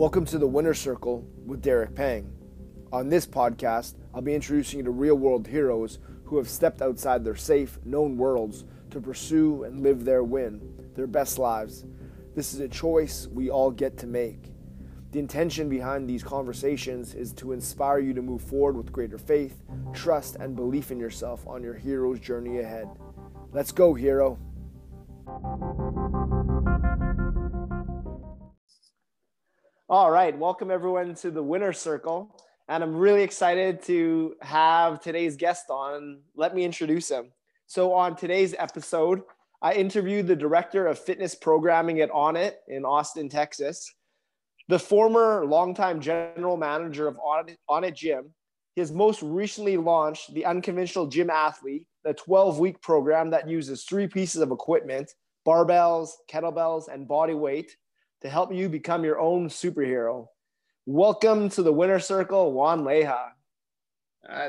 Welcome to the Winner Circle with Derek Pang. On this podcast, I'll be introducing you to real world heroes who have stepped outside their safe, known worlds to pursue and live their win, their best lives. This is a choice we all get to make. The intention behind these conversations is to inspire you to move forward with greater faith, trust, and belief in yourself on your hero's journey ahead. Let's go, hero. All right, welcome everyone to the Winner Circle. And I'm really excited to have today's guest on. Let me introduce him. So, on today's episode, I interviewed the director of fitness programming at Onnit in Austin, Texas, the former longtime general manager of Onnit, Gym. He has most recently launched the Unconventional Gym Athlete, the 12 week program that uses three pieces of equipment barbells, kettlebells, and body weight to help you become your own superhero. Welcome to the winner circle, Juan Leija.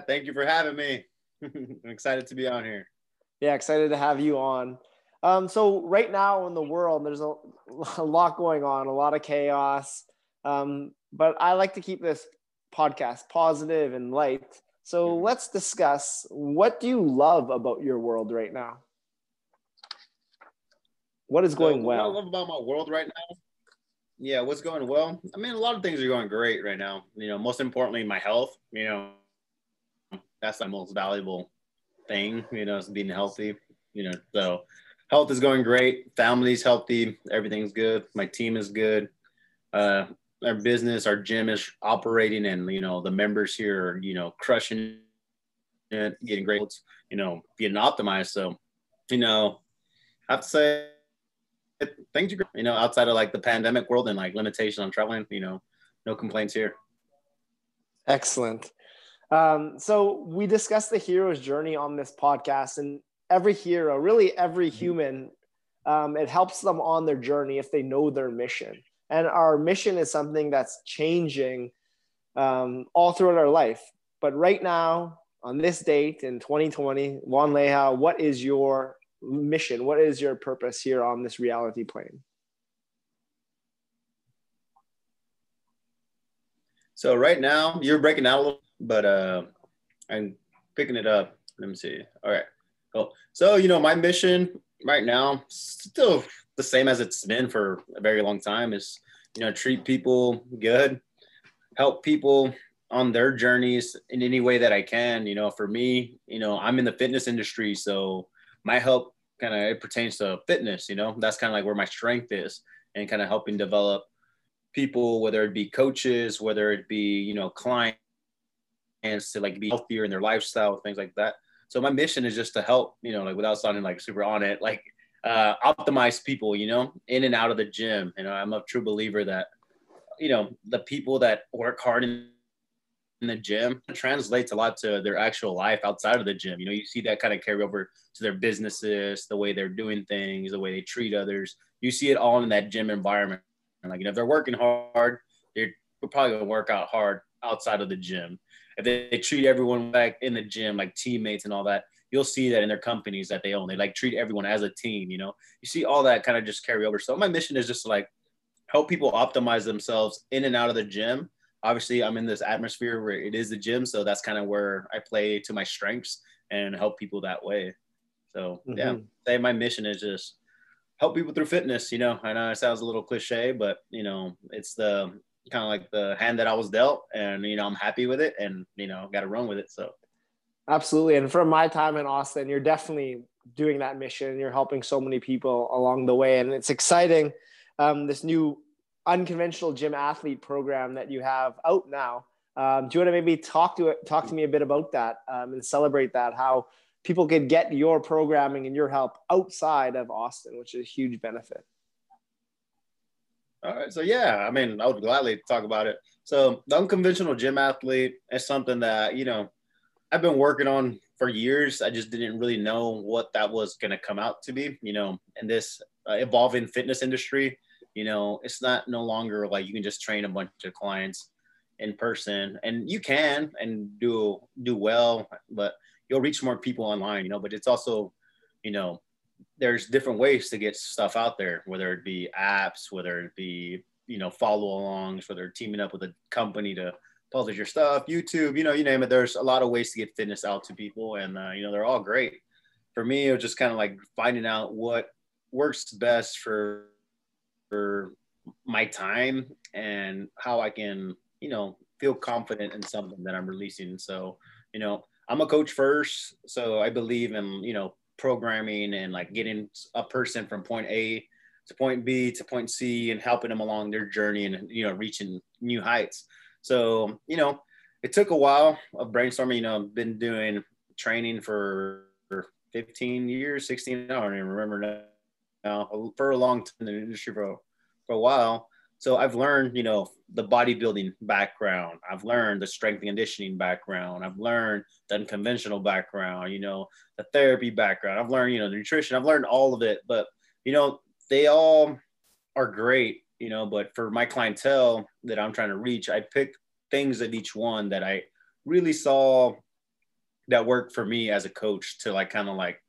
Thank you for having me. I'm excited to be on here. Yeah, excited to have you on. Um, so right now in the world, there's a, a lot going on, a lot of chaos. Um, but I like to keep this podcast positive and light. So let's discuss what do you love about your world right now? What is going so, well? What I love about my world right now yeah, what's going well? I mean, a lot of things are going great right now. You know, most importantly, my health. You know, that's the most valuable thing. You know, is being healthy. You know, so health is going great. Family's healthy. Everything's good. My team is good. Uh, our business, our gym is operating, and you know, the members here are you know crushing it, getting great. You know, getting optimized. So, you know, I have to say things are great. You know, outside of like the pandemic world and like limitation on traveling, you know, no complaints here. Excellent. Um, so we discussed the hero's journey on this podcast, and every hero, really every mm-hmm. human, um, it helps them on their journey if they know their mission. And our mission is something that's changing um, all throughout our life. But right now, on this date in 2020, Juan Leija, what is your mission? What is your purpose here on this reality plane? So right now you're breaking out a little, but uh, I'm picking it up. Let me see. All right, cool. So you know my mission right now still the same as it's been for a very long time. Is you know treat people good, help people on their journeys in any way that I can. You know, for me, you know, I'm in the fitness industry, so my help kind of it pertains to fitness you know? That's kind of like where my strength is and kind of helping develop people whether it be coaches whether it be you know clients to like be healthier in their lifestyle things like that. So my mission is just to help you know like without sounding like super Onnit like uh, optimize people you know? In and out of the gym know i'm a true believer that you know the people that work hard in in the gym translates a lot to their actual life outside of the gym. You know, you see that kind of carry over to their businesses, the way they're doing things, the way they treat others. You see it all in that gym environment. Like, you know, if they're working hard, they're probably gonna work out hard outside of the gym. If they, they treat everyone back in the gym like teammates and all that, you'll see that in their companies that they own. They like treat everyone as a team. You know, you see all that kind of just carry over. So my mission is just to like help people optimize themselves in and out of the gym obviously I'm in this atmosphere where it is the gym, so that's kind of where I play to my strengths and help people that way. So mm-hmm. yeah, say my mission is just help people through fitness. You know, I know it sounds a little cliche, but you know, it's the kind of like the hand that I was dealt, and you know, I'm happy with it, and you know, got to run with it. So absolutely, and from my time in Austin, you're definitely doing that mission. You're helping so many people along the way, and it's exciting. Um, this new unconventional gym athlete program that you have out now. Um, do you want to maybe talk to talk to me a bit about that um, and celebrate that? How people could get your programming and your help outside of Austin, which is a huge benefit. All right, so yeah, I mean, I would gladly talk about it. So the unconventional gym athlete is something that you know I've been working on for years. I just didn't really know what that was going to come out to be. You know, in this uh, evolving fitness industry, you know, it's not no longer like you can just train a bunch of clients in person, and you can and do do well, but you'll reach more people online. You know, but it's also, you know, there's different ways to get stuff out there, whether it be apps, whether it be you know, follow alongs, whether teaming up with a company to publish your stuff, YouTube, you know, you name it. There's a lot of ways to get fitness out to people, and uh, you know, they're all great. For me, it was just kind of like finding out what works best for for my time and how I can, you know, feel confident in something that I'm releasing. So, you know, I'm a coach first, so I believe in you know programming and like getting a person from point A to point B to point C and helping them along their journey and you know reaching new heights. So you know, it took a while of brainstorming. You know, I've been doing training for 15 years, 16. I don't even remember now. For a long time in the industry for for a while. So I've learned, you know, the bodybuilding background. I've learned the strength and conditioning background. I've learned the unconventional background, you know, the therapy background. I've learned, you know, the nutrition. I've learned all of it, but you know, they all are great, you know, but for my clientele that I'm trying to reach, I pick things of each one that I really saw that worked for me as a coach to like kind of like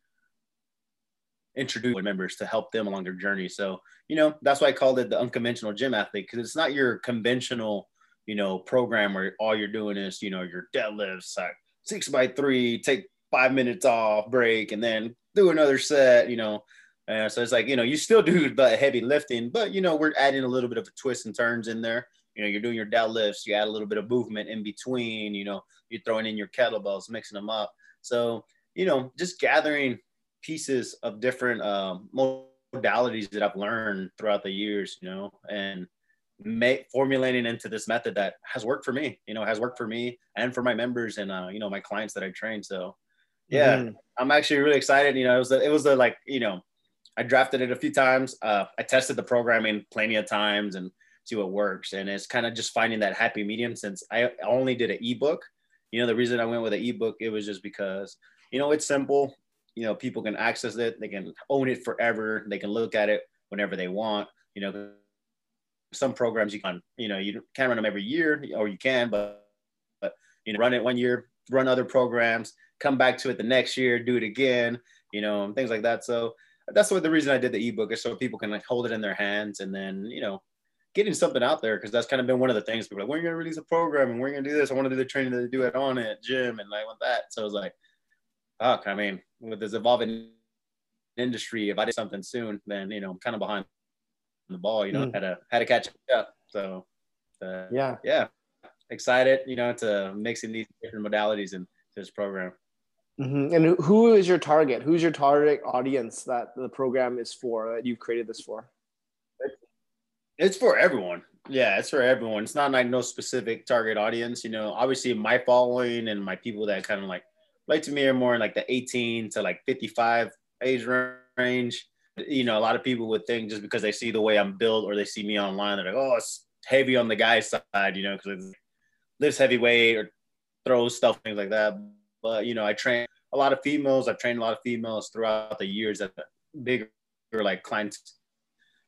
introduce members to help them along their journey. So, you know, that's why I called it the unconventional gym athlete because it's not your conventional, you know, program where all you're doing is, you know, your deadlifts, like six by three, take five minutes off, break, and then do another set, you know. Uh, so it's like, you know, you still do the heavy lifting, but, you know, we're adding a little bit of a twist and turns in there. You know, you're doing your deadlifts, you add a little bit of movement in between, you know, you're throwing in your kettlebells, mixing them up. So, you know, just gathering pieces of different um, modalities that I've learned throughout the years, you know, and make formulating into this method that has worked for me, you know, has worked for me and for my members and, uh, you know, my clients that I train. So yeah, mm-hmm. I'm actually really excited. You know, it was, the, it was the, like, you know, I drafted it a few times. Uh, I tested the programming plenty of times and see what works. And it's kind of just finding that happy medium since I only did an ebook. You know, the reason I went with an ebook, it was just because, you know, it's simple you know people can access it they can own it forever they can look at it whenever they want you know. Some programs you can you know you can't run them every year or you can but, but you know run it one year run other programs come back to it the next year do it again you know things like that. So that's what the reason i did the ebook is so people can like hold it in their hands and then you know getting something out there because that's kind of been one of the things people like are you gonna release a program? And we're gonna do this? I want to do the training to do it Onnit gym and I want that. So i was like fuck i mean with this evolving industry, if I did something soon, then you know I'm kind of behind the ball. You know, mm. had to had to catch up. So uh, yeah, yeah, excited. You know, to mixing these different modalities in this program. Mm-hmm. And who is your target? Who's your target audience that the program is for? That you've created this for? It's for everyone. Yeah, it's for everyone. It's not like no specific target audience. You know, obviously my following and my people that kind of like like to me are more in like the 18 to like 55 age range. You know, a lot of people would think just because they see the way I'm built or they see me online, they're like, oh, it's heavy on the guy's side, you know, because lifts heavy weight or throws stuff, things like that. But, you know, I train a lot of females. I've trained a lot of females throughout the years at bigger like clients.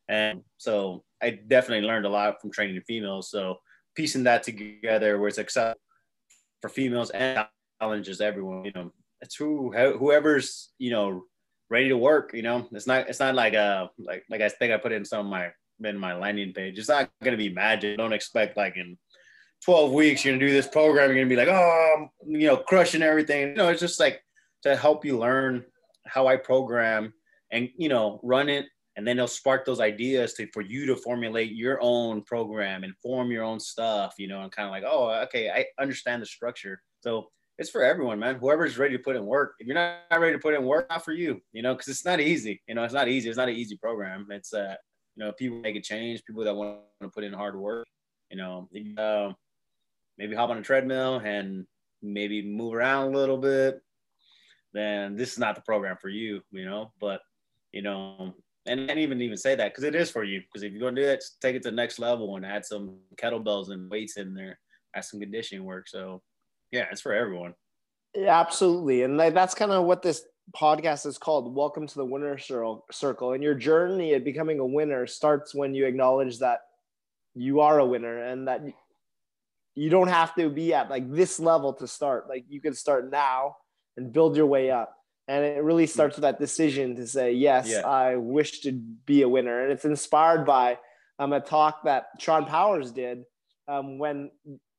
And so I definitely learned a lot from training females. So piecing that together where it's acceptable for females and challenges everyone. You know, it's who whoever's you know ready to work. You know, it's not it's not like uh like like I think I put in some of my in my landing page. It's not gonna be magic. Don't expect like in 12 weeks you're gonna do this program. You're gonna be like, oh, I'm, you know, crushing everything. You know, it's just like to help you learn how I program and you know run it and then it'll spark those ideas to for you to formulate your own program and form your own stuff you know and kind of like oh okay i understand the structure so it's for everyone, man. Whoever's ready to put in work. If you're not ready to put in work, not for you, you know, because it's not easy. You know, it's not easy. It's not an easy program. It's uh, you know, people make a change, people that want to put in hard work. You know, uh, maybe hop on a treadmill and maybe move around a little bit. Then this is not the program for you, you know. But you know, and, and even even say that because it is for you. Because if you're gonna do that, take it to the next level and add some kettlebells and weights in there, add some conditioning work. So yeah, it's for everyone. Yeah, absolutely. And that's kind of what this podcast is called Welcome to the Winner Circle. And your journey at becoming a winner starts when you acknowledge that you are a winner and that you don't have to be at like this level to start. Like you can start now and build your way up. And it really starts with that decision to say, yes, yeah. I wish to be a winner. And it's inspired by um, a talk that Sean Powers did um, when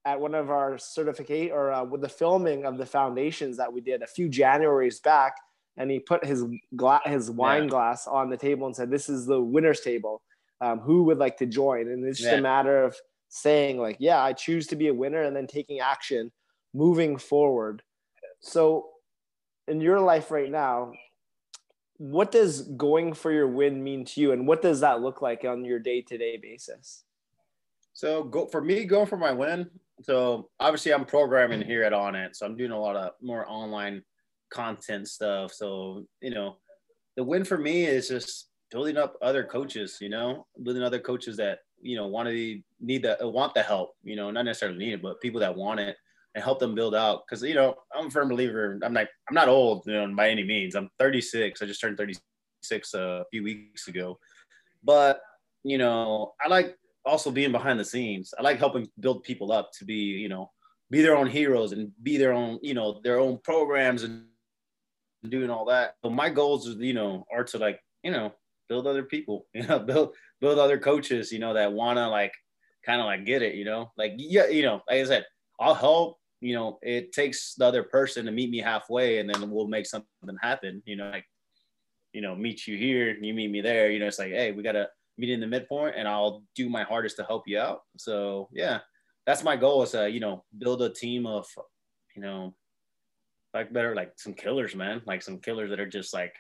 at one of our certificate or uh, with the filming of the foundations that we did a few Januaries back, and he put his gla- his wine yeah. glass on the table and said, "This is the winners' table. Um, who would like to join?" And it's just yeah. a matter of saying like, "Yeah, I choose to be a winner," and then taking action, moving forward. So, in your life right now, what does going for your win mean to you, and what does that look like on your day to day basis? So, go for me, going for my win. So, obviously, I'm programming here at Onnit, so I'm doing a lot of more online content stuff. So, you know, the win for me is just building up other coaches, you know, building other coaches that, you know, want to need the, uh, want the help, you know, not necessarily need it, but people that want it and help them build out. Cause, you know, I'm a firm believer. I'm like, I'm not old, you know, by any means. I'm 36. I just turned 36 a few weeks ago. But, you know, I like also being behind the scenes. I like helping build people up to be, you know, be their own heroes and be their own, you know, their own programs and doing all that. So my goals, you know, are to like, you know, build other people, you know, build build other coaches, you know, that wanna like kind of like get it, you know, like yeah, you know, like I said, I'll help. You know, it takes the other person to meet me halfway, and then we'll make something happen. You know, like you know, meet you here, you meet me there. You know, it's like, hey, we gotta meet in the midpoint, and I'll do my hardest to help you out. So yeah, that's my goal is to you know build a team of you know like better like some killers, man. Like some killers that are just like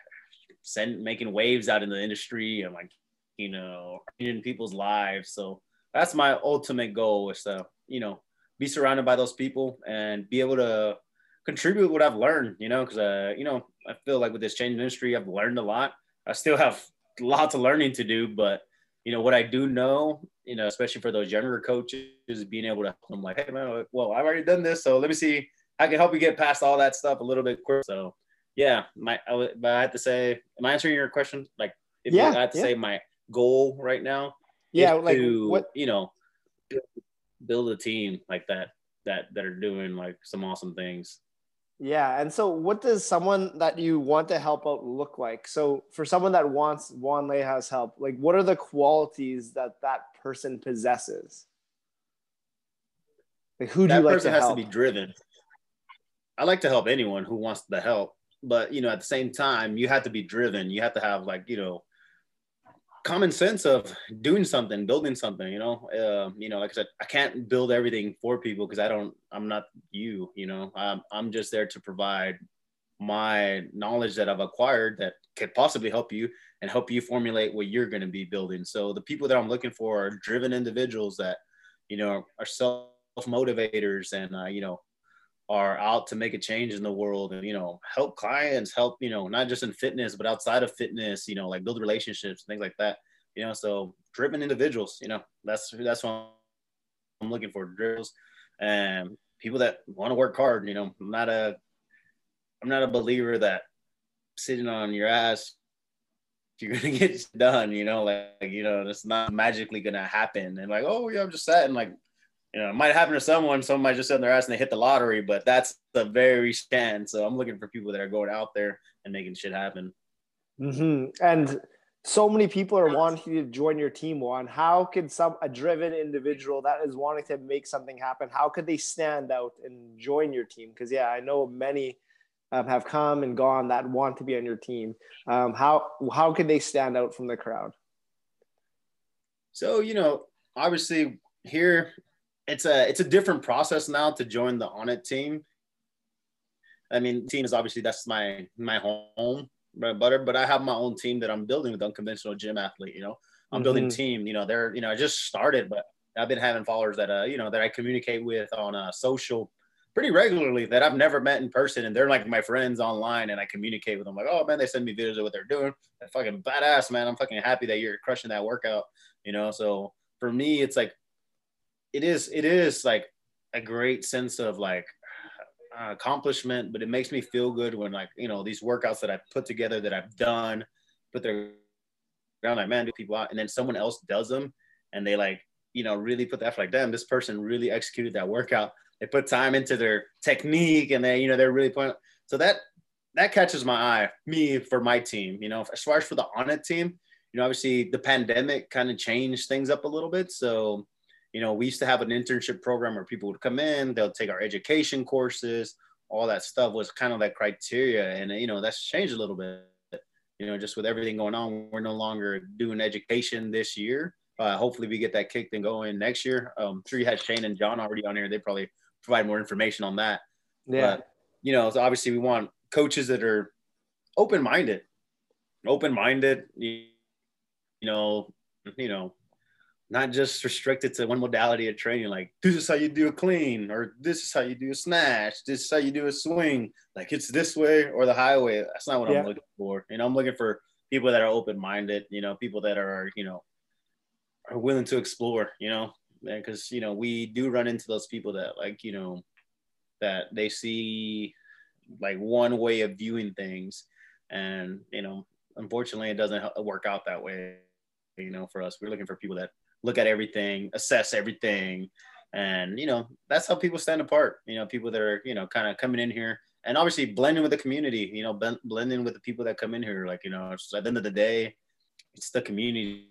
send making waves out in the industry and like you know in people's lives. So that's my ultimate goal is to you know be surrounded by those people and be able to contribute what I've learned. You know, because uh, you know I feel like with this changing industry, I've learned a lot. I still have lots of learning to do, but you know what I do know, you know, especially for those younger coaches, being able to help them like, hey man, well I've already done this, so let me see I can help you get past all that stuff a little bit quicker. So yeah, my I, would, but I have to say, am I answering your question? Like, if yeah, I have to yeah. say my goal right now, yeah, like to, what you know, build a team like that that that are doing like some awesome things. Yeah, and so what does someone that you want to help out look like? So for someone that wants Juan Leija's help, like what are the qualities that that person possesses? Like who do that you like to help? That person has to be driven. I like to help anyone who wants the help, but you know, at the same time, you have to be driven. You have to have like you know, common sense of doing something, building something. You know, uh, you know, like I said, I can't build everything for people because I don't. I'm not you. You know, I'm, I'm just there to provide my knowledge that I've acquired that could possibly help you and help you formulate what you're going to be building. So the people that I'm looking for are driven individuals that, you know, are self motivators and uh, you know are out to make a change in the world and you know help clients help you know not just in fitness but outside of fitness you know like build relationships things like that you know so driven individuals you know that's that's what i'm looking for drills and people that want to work hard you know i'm not a i'm not a believer that sitting on your ass you're gonna get done you know like, you know it's not magically gonna happen. And like oh yeah i'm just sat and like you know, it might happen to someone. Someone might just sit on their ass and they hit the lottery, but that's the very stand. So I'm looking for people that are going out there and making shit happen. Mm-hmm. And so many people are wanting to join your team. Juan, how could some a driven individual that is wanting to make something happen? How could they stand out and join your team? Because yeah, I know many um, have come and gone that want to be on your team. Um, how how could they stand out from the crowd? So you know, obviously here it's a it's a different process now to join the Onnit team. I mean, team is obviously that's my my home bread butter, but I have my own team that I'm building with unconventional gym athlete. You know, I'm mm-hmm. building team. You know, they're you know I just started, but I've been having followers that uh you know that I communicate with on uh, social pretty regularly that I've never met in person, and they're like my friends online, and I communicate with them like, oh man, they send me videos of what they're doing. They're fucking badass, man. I'm fucking happy that you're crushing that workout. You know, so for me, it's like it is it is like a great sense of like uh, accomplishment, but it makes me feel good when like you know these workouts that I've put together that I've done, put their ground like man, do people out, and then someone else does them, and they like you know really put the effort like damn this person really executed that workout. They put time into their technique, and they you know they're really putting so that that catches my eye me for my team. You know as far as for the Onnit team, you know, obviously the pandemic kind of changed things up a little bit. So, you know, we used to have an internship program where people would come in, they'll take our education courses, all that stuff was kind of that criteria. And, you know, that's changed a little bit, you know, just with everything going on. We're no longer doing education this year. Uh, hopefully we get that kicked and going next year. Um, sure you had Shane and John already on here. They probably provide more information on that. Yeah. But, you know, so obviously we want coaches that are open-minded, open-minded, you, you know, you know, not just restricted to one modality of training. Like this is how you do a clean, or this is how you do a snatch. This is how you do a swing. Like it's this way or the highway. That's not what yeah. I'm looking for. You know, I'm looking for people that are open minded. You know, people that are you know are willing to explore. You know, because you know we do run into those people that like you know that they see like one way of viewing things, and you know, unfortunately, it doesn't work out that way. You know, for us, we're looking for people that look at everything, assess everything. And, you know, that's how people stand apart. You know, people that are, you know, kind of coming in here and obviously blending with the community, you know, blend, blending with the people that come in here. Like, you know, at the end of the day, it's the community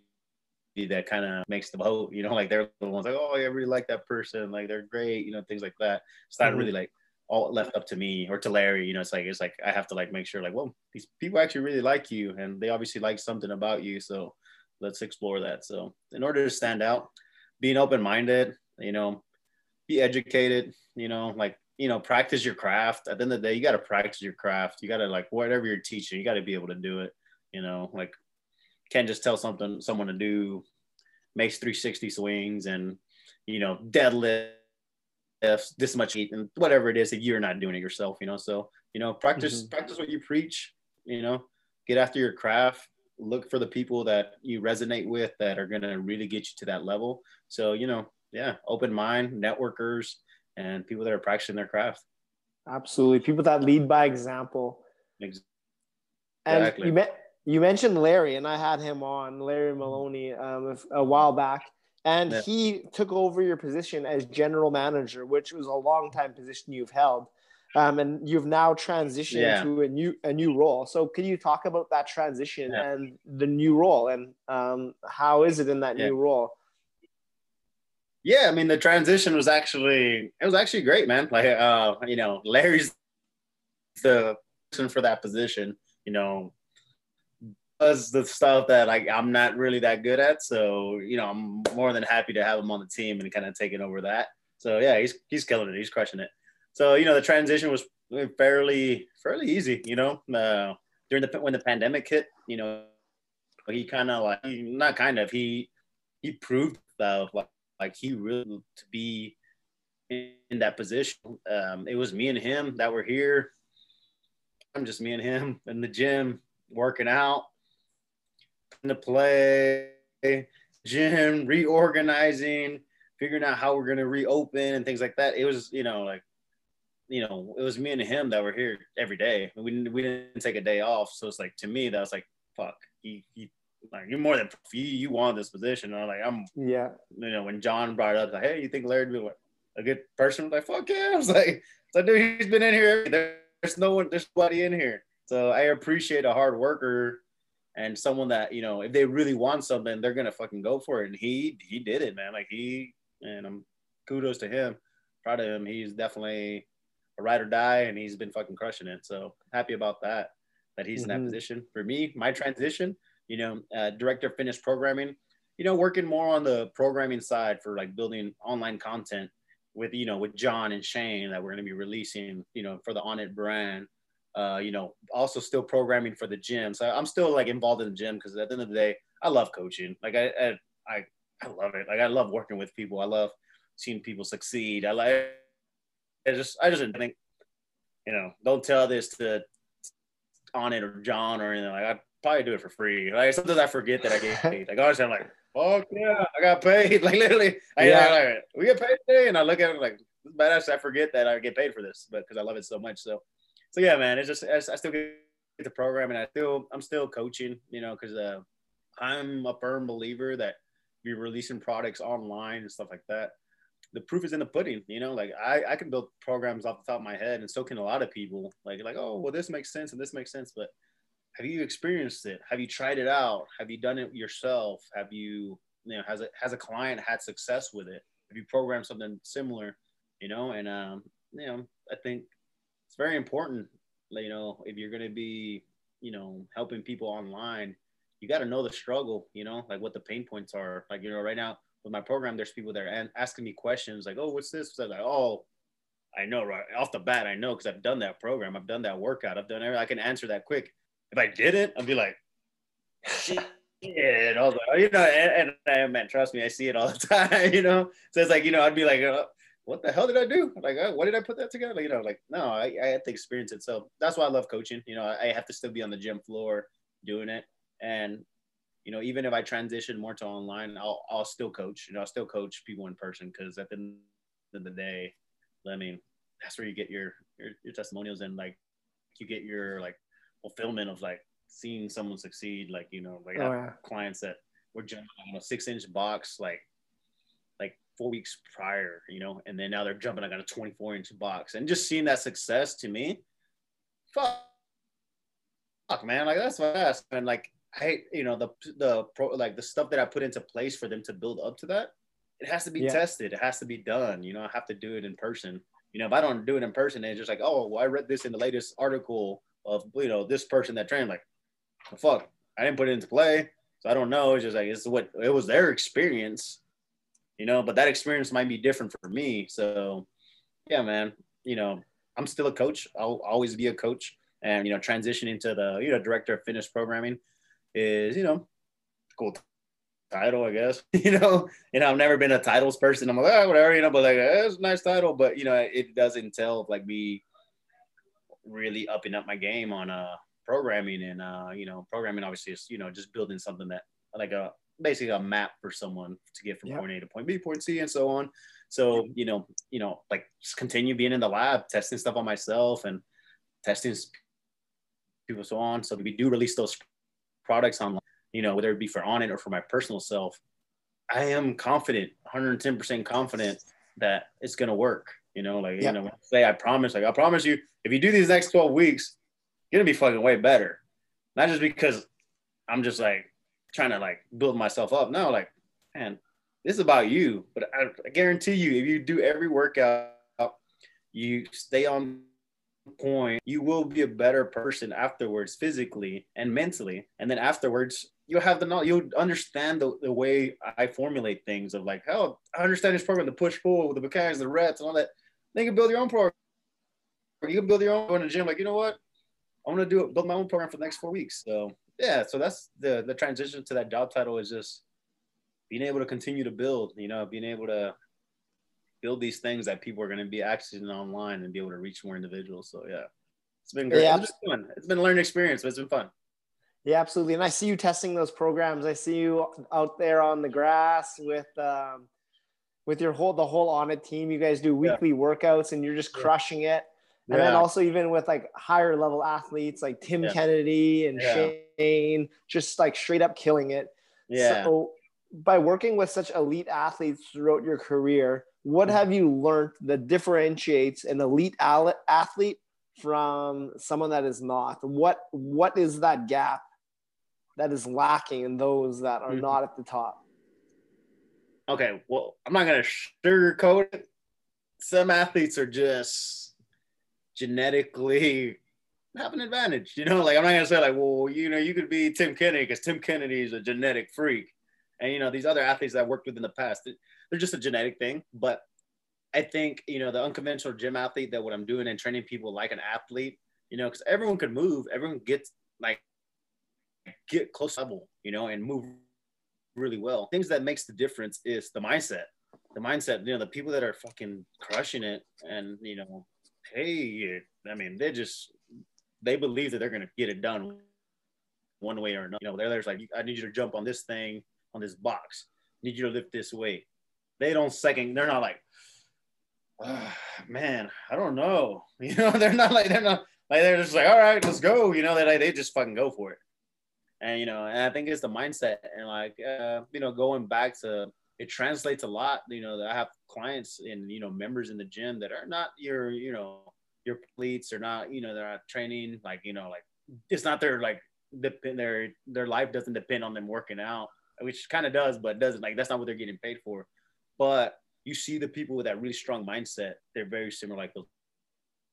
that kind of makes the vote, you know, like they're the ones like, oh, I really like that person. Like they're great, you know, things like that. It's not mm-hmm. really like all left up to me or to Larry, you know, it's like, it's like, I have to like make sure like, well, these people actually really like you and they obviously like something about you. So let's explore that. So in order to stand out, being open-minded, you know, be educated, you know, like, you know, practice your craft. At the end of the day, you got to practice your craft. You got to like whatever you're teaching, you got to be able to do it. You know, like can't just tell something someone to do makes 360 swings and you know deadlift this much heat and whatever it is if you're not doing it yourself you know so you know practice mm-hmm. practice what you preach you know get after your craft look for the people that you resonate with that are going to really get you to that level. So, you know, yeah, open mind, networkers, and people that are practicing their craft. Absolutely. People that lead by example. Exactly. And you you mentioned Larry, and I had him on, Larry Maloney, um, a while back. And yeah. he took over your position as general manager, which was a long time position you've held um, and you've now transitioned yeah. to a new a new role. So can you talk about that transition yeah. and the new role and um, how is it in that yeah. new role? Yeah, I mean the transition was actually it was actually great, man. Like uh, you know, Larry's the person for that position. You know, does the stuff that like I'm not really that good at. So you know, I'm more than happy to have him on the team and kind of taking over that. So yeah, he's he's killing it. He's crushing it. So you know, the transition was fairly fairly easy. You know, uh, during the when the pandemic hit, you know, he kind of like not kind of he he proved that like, like he really to be in, that position. Um, it was me and him that were here. I'm just me and him in the gym working out, in the play, gym, reorganizing, figuring out how we're gonna reopen and things like that. It was, you know, like you know, it was me and him that were here every day. We didn't, we didn't take a day off. So it's like, to me, that was like, fuck, you, you like, you're more than, you, you want this position. And I'm like, I'm, yeah. You know, when John brought up, like, hey, you think Larry would be a good person? I was like, fuck yeah. I was like, so dude, he's been in here. There's no one, there's nobody in here. So I appreciate a hard worker and someone that, you know, if they really want something, they're going to fucking go for it. And he, he did it, man. Like he, and I'm kudos to him. Proud of him. He's definitely, a ride or die, and he's been fucking crushing it. So happy about that, that he's mm-hmm. in that mm-hmm. position. For me, my transition, you know, uh, director of fitness programming, you know, working more on the programming side for like building online content with, you know, with John and Shane that we're going to be releasing, you know, for the Onnit brand. Uh, you know, also still programming for the gym. So I'm still like involved in the gym because at the end of the day, I love coaching. Like I, I, I, I love it. Like I love working with people. I love seeing people succeed. I like just I just didn't think, you know, don't tell this to Onnit or John or anything. Like I probably do it for free. Like sometimes I forget that I get paid. Like honestly, I'm like, fuck yeah, I got paid. Like literally, I, yeah. I, like, we get paid today, and I look at it like badass. I forget that I get paid for this, but because I love it so much. So, so yeah, man, it's just I, I still get the program, and I still I'm still coaching. You know, because uh, I'm a firm believer that you're releasing products online and stuff like that the proof is in the pudding. You know, like I, I can build programs off the top of my head, and so can a lot of people. Like, like, oh, well, this makes sense and this makes sense, but have you experienced it? Have you tried it out? Have you done it yourself? Have you, you know, has a has a client had success with it? Have you programmed something similar? You know, and um, you know, I think it's very important. You know, if you're gonna be, you know, helping people online, you got to know the struggle. You know, like what the pain points are. Like you know, right now with my program, there's people that are asking me questions like, "Oh, what's this?" So like, "Oh, I know right off the bat. I know because I've done that program. I've done that workout. I've done everything. I can answer that quick. If I didn't, I'd be like, shit. And I was like, oh, you know, and, and, man, trust me, I see it all the time. You know, so it's like, you know, I'd be like, uh, what the hell did I do? Like, what did I put that together? You know, like, no, I, I had to experience it. So that's why I love coaching. You know, I have to still be on the gym floor doing it. And, you know, even if I transition more to online, I'll, I'll still coach. You know, I'll still coach people in person because at the end of the day, I mean, that's where you get your, your, your testimonials and like you get your like fulfillment of like seeing someone succeed. Like, you know, like oh, yeah. clients that were jumping on a six inch box, like, like four weeks prior, you know, and then now they're jumping like on a 24 inch box and just seeing that success to me, fuck, fuck man, like that's fast. And like, I, you know, the, the pro, like the stuff that I put into place for them to build up to that, it has to be yeah. tested. It has to be done. You know, I have to do it in person. You know, if I don't do it in person, it's just like, oh, well, I read this in the latest article of you know this person that trained. Like, fuck, I didn't put it into play, so I don't know. It's just like it's what it was their experience, you know. But that experience might be different for me. So, yeah, man. You know, I'm still a coach. I'll always be a coach, and you know, transitioning to the you know director of fitness programming is you know cool title, I guess. you know, and I've never been a titles person. I'm like, oh, whatever, you know, but like, eh, it's a nice title, but you know, it does entail like me really upping up my game on uh programming and uh you know, programming obviously is you know just building something that like a basically a map for someone to get from yep. point A to point B, point C, and so on. So you know, you know, like just continue being in the lab, testing stuff on myself and testing people so on. So we do release those products online you know, whether it be for Onnit or for my personal self, I am confident, 110% confident that it's going to work. You know, like, you know, say I promise, like, I promise you, if you do these next 12 weeks, you're going to be fucking way better. Not just because I'm just like trying to like build myself up. No, like, man, this is about you. But I, I guarantee you, if you do every workout, you stay on point, you will be a better person afterwards, physically and mentally. And then afterwards, you'll have the knowledge, you'll understand the, the way I formulate things of like, oh, I understand this program, the push pull, the mechanics, the reps, and all that. Then you can build your own program. You can build your own in the gym. Like, you know what? I'm gonna do build my own program for the next four weeks. So yeah, so that's the the transition to that job title is just being able to continue to build, you know, being able to build these things that people are going to be accessing online and be able to reach more individuals. So yeah, it's been great. Yeah, it's been fun. It's been a learning experience, but it's been fun. Yeah, absolutely. And I see you testing those programs. I see you out there on the grass with um, with your whole the whole Onnit team. You guys do weekly yeah. workouts and you're just crushing it. And yeah. then also even with like higher level athletes like Tim yeah. Kennedy and Shane, just like straight up killing it. Yeah. So by working with such elite athletes throughout your career, what have you learned that differentiates an elite athlete from someone that is not? What what is that gap that is lacking in those that are mm-hmm. not at the top? Okay, well, I'm not going to sugarcoat it. Some athletes are just genetically have an advantage. You know, like I'm not going to say like, well, you know, you could be Tim Kennedy because Tim Kennedy is a genetic freak, and you know these other athletes that I worked with in the past, they're just a genetic thing. But I think you know the unconventional gym athlete that what I'm doing and training people like an athlete, you know, because everyone can move, everyone gets like get close level, you know, and move really well. Things that makes the difference is the mindset. The mindset, you know, the people that are fucking crushing it and, you know, hey, I mean, they just, they believe that they're to get it done one way or another. You know, they're there's like, I need you to jump on this thing, on this box. I need you to lift this weight. They don't second, they're not like, oh, man, I don't know. You know, they're not like, they're not like, they're just like, all right, let's go. You know, they like, they just fucking go for it and you know and i think it's the mindset and like uh, you know going back to it translates a lot you know i have clients and you know members in the gym that are not your you know your athletes are not you know they're not training like you know like it's not their like depend their their life doesn't depend on them working out, which kind of does, but doesn't like that's not what they're getting paid for. But you see the people with that really strong mindset, they're very similar like those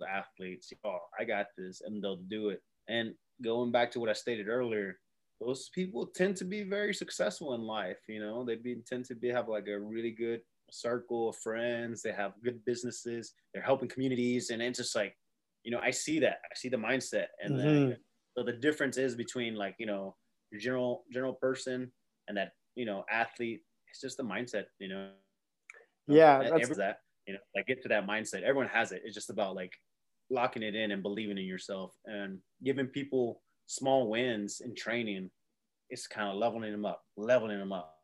athletes. Oh, I got this, and they'll do it. And going back to what I stated earlier, those people tend to be very successful in life. You know, they be, tend to be have like a really good circle of friends. They have good businesses. They're helping communities, and it's just like, you know, I see that. I see the mindset, and mm-hmm. then so the difference is between like you know your general general person and that you know athlete. It's just the mindset. You know. Yeah, that's that. You know, like get to that mindset. Everyone has it. It's just about like locking it in and believing in yourself and giving people small wins in training. It's kind of leveling them up, leveling them up,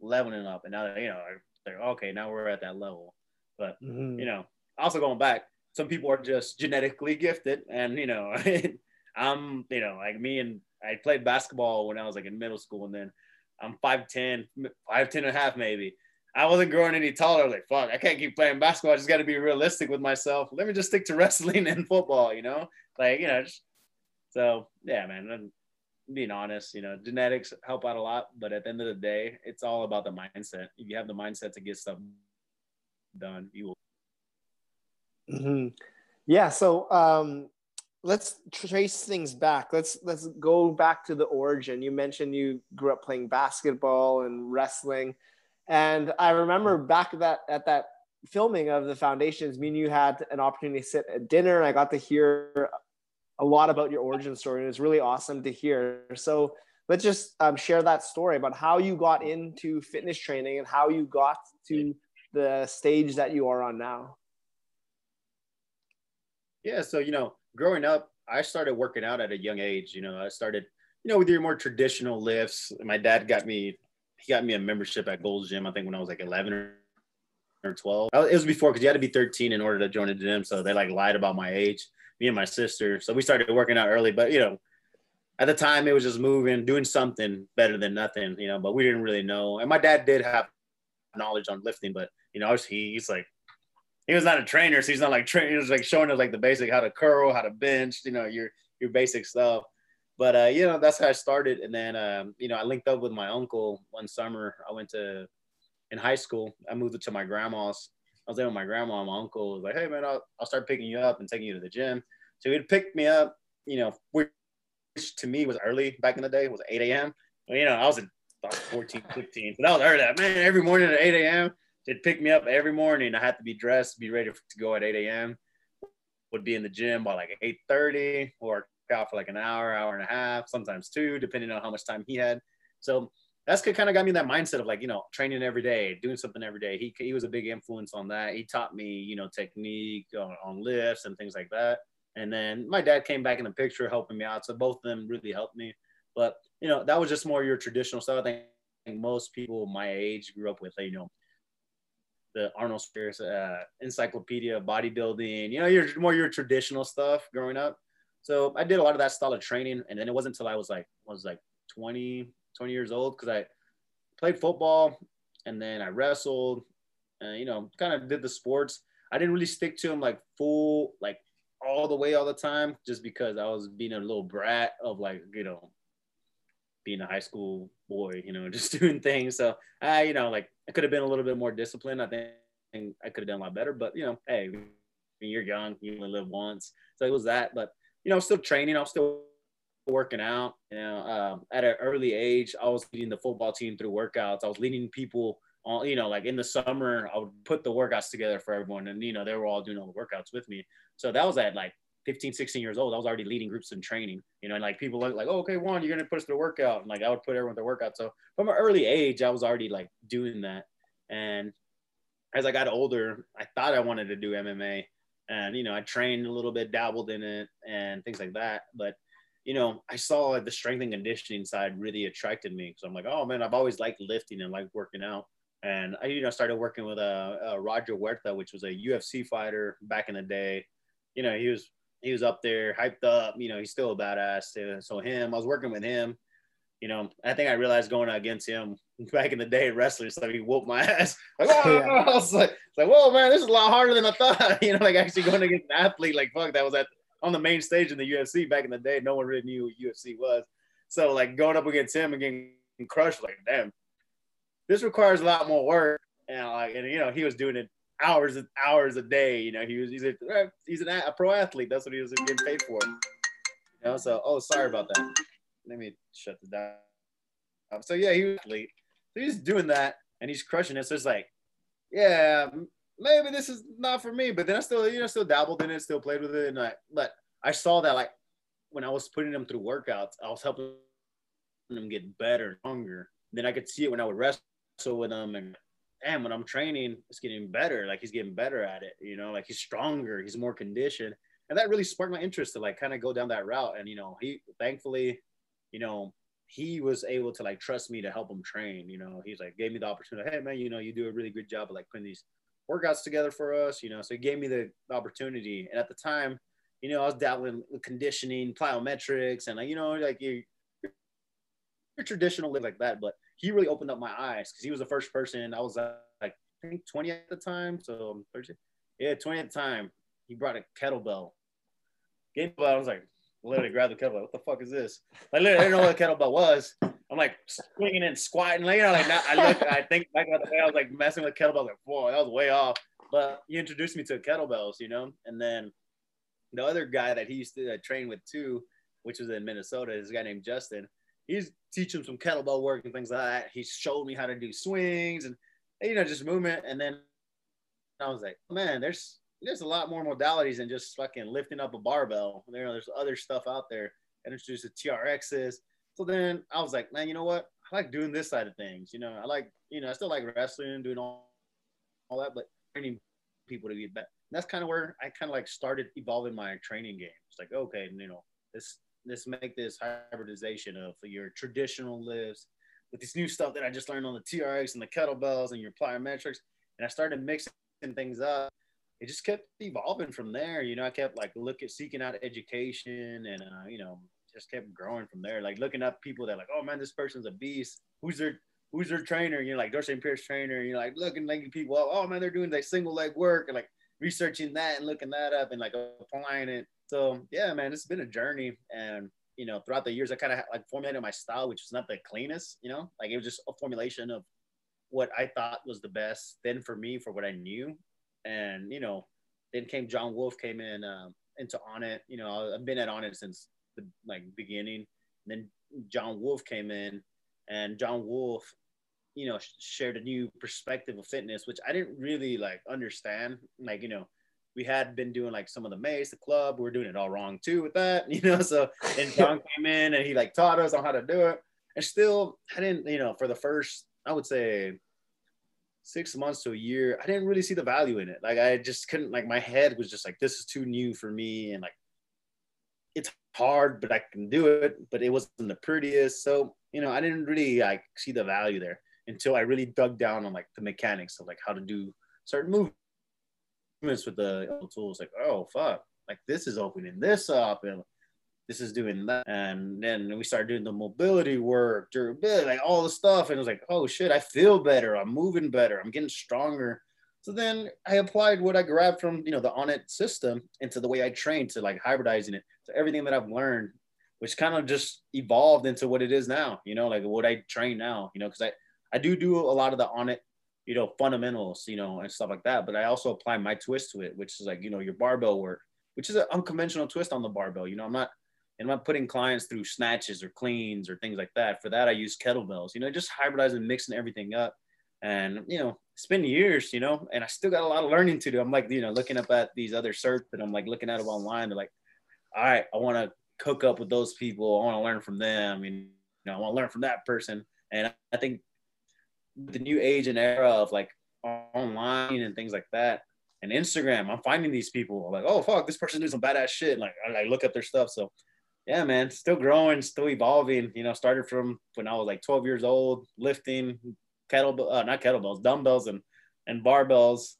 leveling them up, and now you know they're okay. Now we're at that level. But mm-hmm. you know, also going back, some people are just genetically gifted, and you know, I'm you know like me and I played basketball when I was like in middle school, and then I'm 5'10, 5'10 and a half maybe. I wasn't growing any taller. Like, fuck, I can't keep playing basketball. I just got to be realistic with myself. Let me just stick to wrestling and football, you know? Like, you know, just, so yeah, man, I'm being honest, you know, genetics help out a lot, but at the end of the day, it's all about the mindset. If you have the mindset to get stuff done, you will. Mm-hmm. Yeah. So, um, let's trace things back. Let's let's go back to the origin. You mentioned you grew up playing basketball and wrestling. And I remember back at that at that filming of the foundations, me and you had an opportunity to sit at dinner, and I got to hear a lot about your origin story. And it was really awesome to hear. So let's just um, share that story about how you got into fitness training and how you got to the stage that you are on now. Yeah, so you know, growing up, I started working out at a young age. You know, I started, you know, with your more traditional lifts. My dad got me he got me a membership at Gold's Gym. I think when I was like 11 or 12. Uh, it was before because you had to be 13 in order to join the gym. So they like lied about my age. Me and my sister. So we started working out early, but you know, at the time it was just moving, doing something better than nothing, you know. But we didn't really know. And my dad did have knowledge on lifting, but you know, he, he's like he was not a trainer, so he's not like training. He was like showing us like the basic how to curl, how to bench, you know, your your basic stuff but uh, you know that's how I started. And then um, you know I linked up with my uncle one summer. I went to in high school. I moved to my grandma's. I was there with my grandma and my uncle. Was like, hey man, I'll, I'll start picking you up and taking you to the gym. So he'd pick me up. You know, which to me was early back in the day. It was 8 a.m. Well, you know, I was about 14, 15. So that was early. Man, every morning at 8 a.m. They'd pick me up every morning. I had to be dressed, be ready to go at 8 a.m. Would be in the gym by like 8:30 or out for like an hour, hour and a half, sometimes two, depending on how much time he had. So that's kind of got me that mindset of like, you know, training every day, doing something every day. He, he was a big influence on that. He taught me, you know, technique on, on lifts and things like that. And then my dad came back in the picture helping me out. So both of them really helped me. But, you know, that was just more your traditional stuff. I think most people my age grew up with, you know, the Arnold Spears uh, encyclopedia of bodybuilding, you know, you're more your traditional stuff growing up. So I did a lot of that style of training. And then it wasn't until I was like, I was like 20, 20 years old because I played football and then I wrestled and, you know, kind of did the sports. I didn't really stick to them like full, like all the way all the time just because I was being a little brat of like, you know, being a high school boy, you know, just doing things. So I, you know, like I could have been a little bit more disciplined. I think I could have done a lot better, but you know, hey, when you're young, you only live once. So it was that. But you know, still training. I was still working out. You know, um, at an early age, I was leading the football team through workouts. I was leading people on, you know, like in the summer, I would put the workouts together for everyone. And, you know, they were all doing all the workouts with me. So that was at like 15, 16 years old. I was already leading groups in training, you know, and like people like, oh, okay, Juan, you're going to put us through workout. And like I would put everyone through workout. So from an early age, I was already like doing that. And as I got older, I thought I wanted to do MMA and you know i trained a little bit dabbled in it and things like that. But you know i saw like, the strength and conditioning side really attracted me. So i'm like oh man i've always liked lifting and like working out. And i you know started working with a, uh, uh, roger huerta which was a ufc fighter back in the day. You know he was he was up there hyped up you know he's still a badass. So him i was working with him you know, I think I realized going against him back in the day wrestling, so he whooped my ass. Like, oh, yeah. I was like, like, whoa, man, this is a lot harder than I thought. you know, like actually going against an athlete, like fuck, that was at on the main stage in the UFC back in the day. No one really knew what UFC was. So like going up against him and getting crushed, like damn, this requires a lot more work. And like, and you know, he was doing it hours and hours a day. You know, he was he's a he's an, a pro athlete. That's what he was getting paid for. You know, so oh, sorry about that. Let me shut this down. So yeah, he was athlete. So he's doing that and he's crushing it. So it's like, yeah, maybe this is not for me. But then I still, you know, still dabbled in it, still played with it, and I, but I saw that like when I was putting them through workouts, I was helping them get better, and stronger. Then I could see it when I would wrestle with them, and damn, when I'm training, it's getting better. Like he's getting better at it, you know, like he's stronger, he's more conditioned, and that really sparked my interest to like kind of go down that route. And you know, he thankfully, you know, he was able to like trust me to help him train. You know, he's like gave me the opportunity. Hey man, you know, you do a really good job of like putting these workouts together for us. You know, so he gave me the opportunity. And at the time, you know, I was dabbling with conditioning, plyometrics, and like you know, like you your traditional live like that. But he really opened up my eyes because he was the first person. I was like I think 20 at the time, so um, 30. Yeah, 20 at the time. He brought a kettlebell. Game I was like, literally grabbed the kettlebell. What the fuck is this? I literally, didn't know what a kettlebell was. I'm like swinging and squatting. Like, you know, like now, I look, I think back about the day I was like messing with kettlebells. Like, whoa, that was way off. But he introduced me to kettlebells, you know, and then the other guy that he used to uh, train with too, which was in Minnesota, is a guy named Justin. He's teaching some kettlebell work and things like that. He showed me how to do swings and you know just movement. And then I was like, man, there's there's a lot more modalities than just fucking lifting up a barbell. Know, there's other stuff out there. Introduced the TRXs. So then I was like, man, you know what? I like doing this side of things. You know, I like, you know, I still like wrestling, doing all, all that, but training people to get better. And that's kind of where I kind of like started evolving my training game. It's like, okay, you know, this let's make this hybridization of your traditional lifts with this new stuff that I just learned on the TRX and the kettlebells and your plyometrics. And I started mixing things up. It just kept evolving from there. You know, I kept like looking, seeking out education and, uh, you know, just kept growing from there. Like looking up people that like, oh man, this person's a beast. Who's their who's their trainer? And you're like Dorsey Pierce trainer. And you're like looking like people up. Oh man, they're doing like single leg work and like researching that and looking that up and like applying it. So yeah, man, it's been a journey. And you know, throughout the years, I kind of like formulated my style, which is not the cleanest. You know, like it was just a formulation of what I thought was the best then for me for what I knew. And you know, then came John Wolf came in um, into Onnit. You know, I've been at Onnit since the like beginning. And then John Wolf came in, and John Wolf you know shared a new perspective of fitness which i didn't really like understand like you know we had been doing like some of the mace the club we are doing it all wrong too with that you know so then john came in and he like taught us on how to do it and still i didn't you know for the first i would say six months to a year i didn't really see the value in it. Like i just couldn't like my head was just like this is too new for me and like it's hard but i can do it but it wasn't the prettiest. So you know i didn't really like see the value there until I really dug down on like the mechanics of like how to do certain movements with the tools. Like, oh fuck, like this is opening this up and this is doing that. And then we started doing the mobility work, durability, like all the stuff. And it was like, oh shit, I feel better. I'm moving better. I'm getting stronger. So then I applied what I grabbed from, you know, the Onnit system into the way I train to like hybridizing it. So everything that I've learned, which kind of just evolved into what it is now, you know, like what I train now, you know, because I, I do do a lot of the Onnit, you know, fundamentals, you know, and stuff like that. But I also apply my twist to it, which is like, you know, your barbell work, which is an unconventional twist on the barbell. You know, I'm not, I'm not putting clients through snatches or cleans or things like that. For that, I use kettlebells, you know, just hybridizing, mixing everything up. And, you know, it's been years, you know, and I still got a lot of learning to do. I'm like, you know, looking up at these other certs and I'm like looking at them online. They're like, all right, I want to cook up with those people. I want to learn from them. You know, I want to learn from that person. And I think the new age and era of like online and things like that and Instagram, I'm finding these people I'm like, oh fuck, this person doing some badass shit. Like I, I look up their stuff. So yeah, man, still growing, still evolving. You know, started from when I was like 12 years old, lifting kettlebell, uh, not kettlebells, dumbbells and and barbells,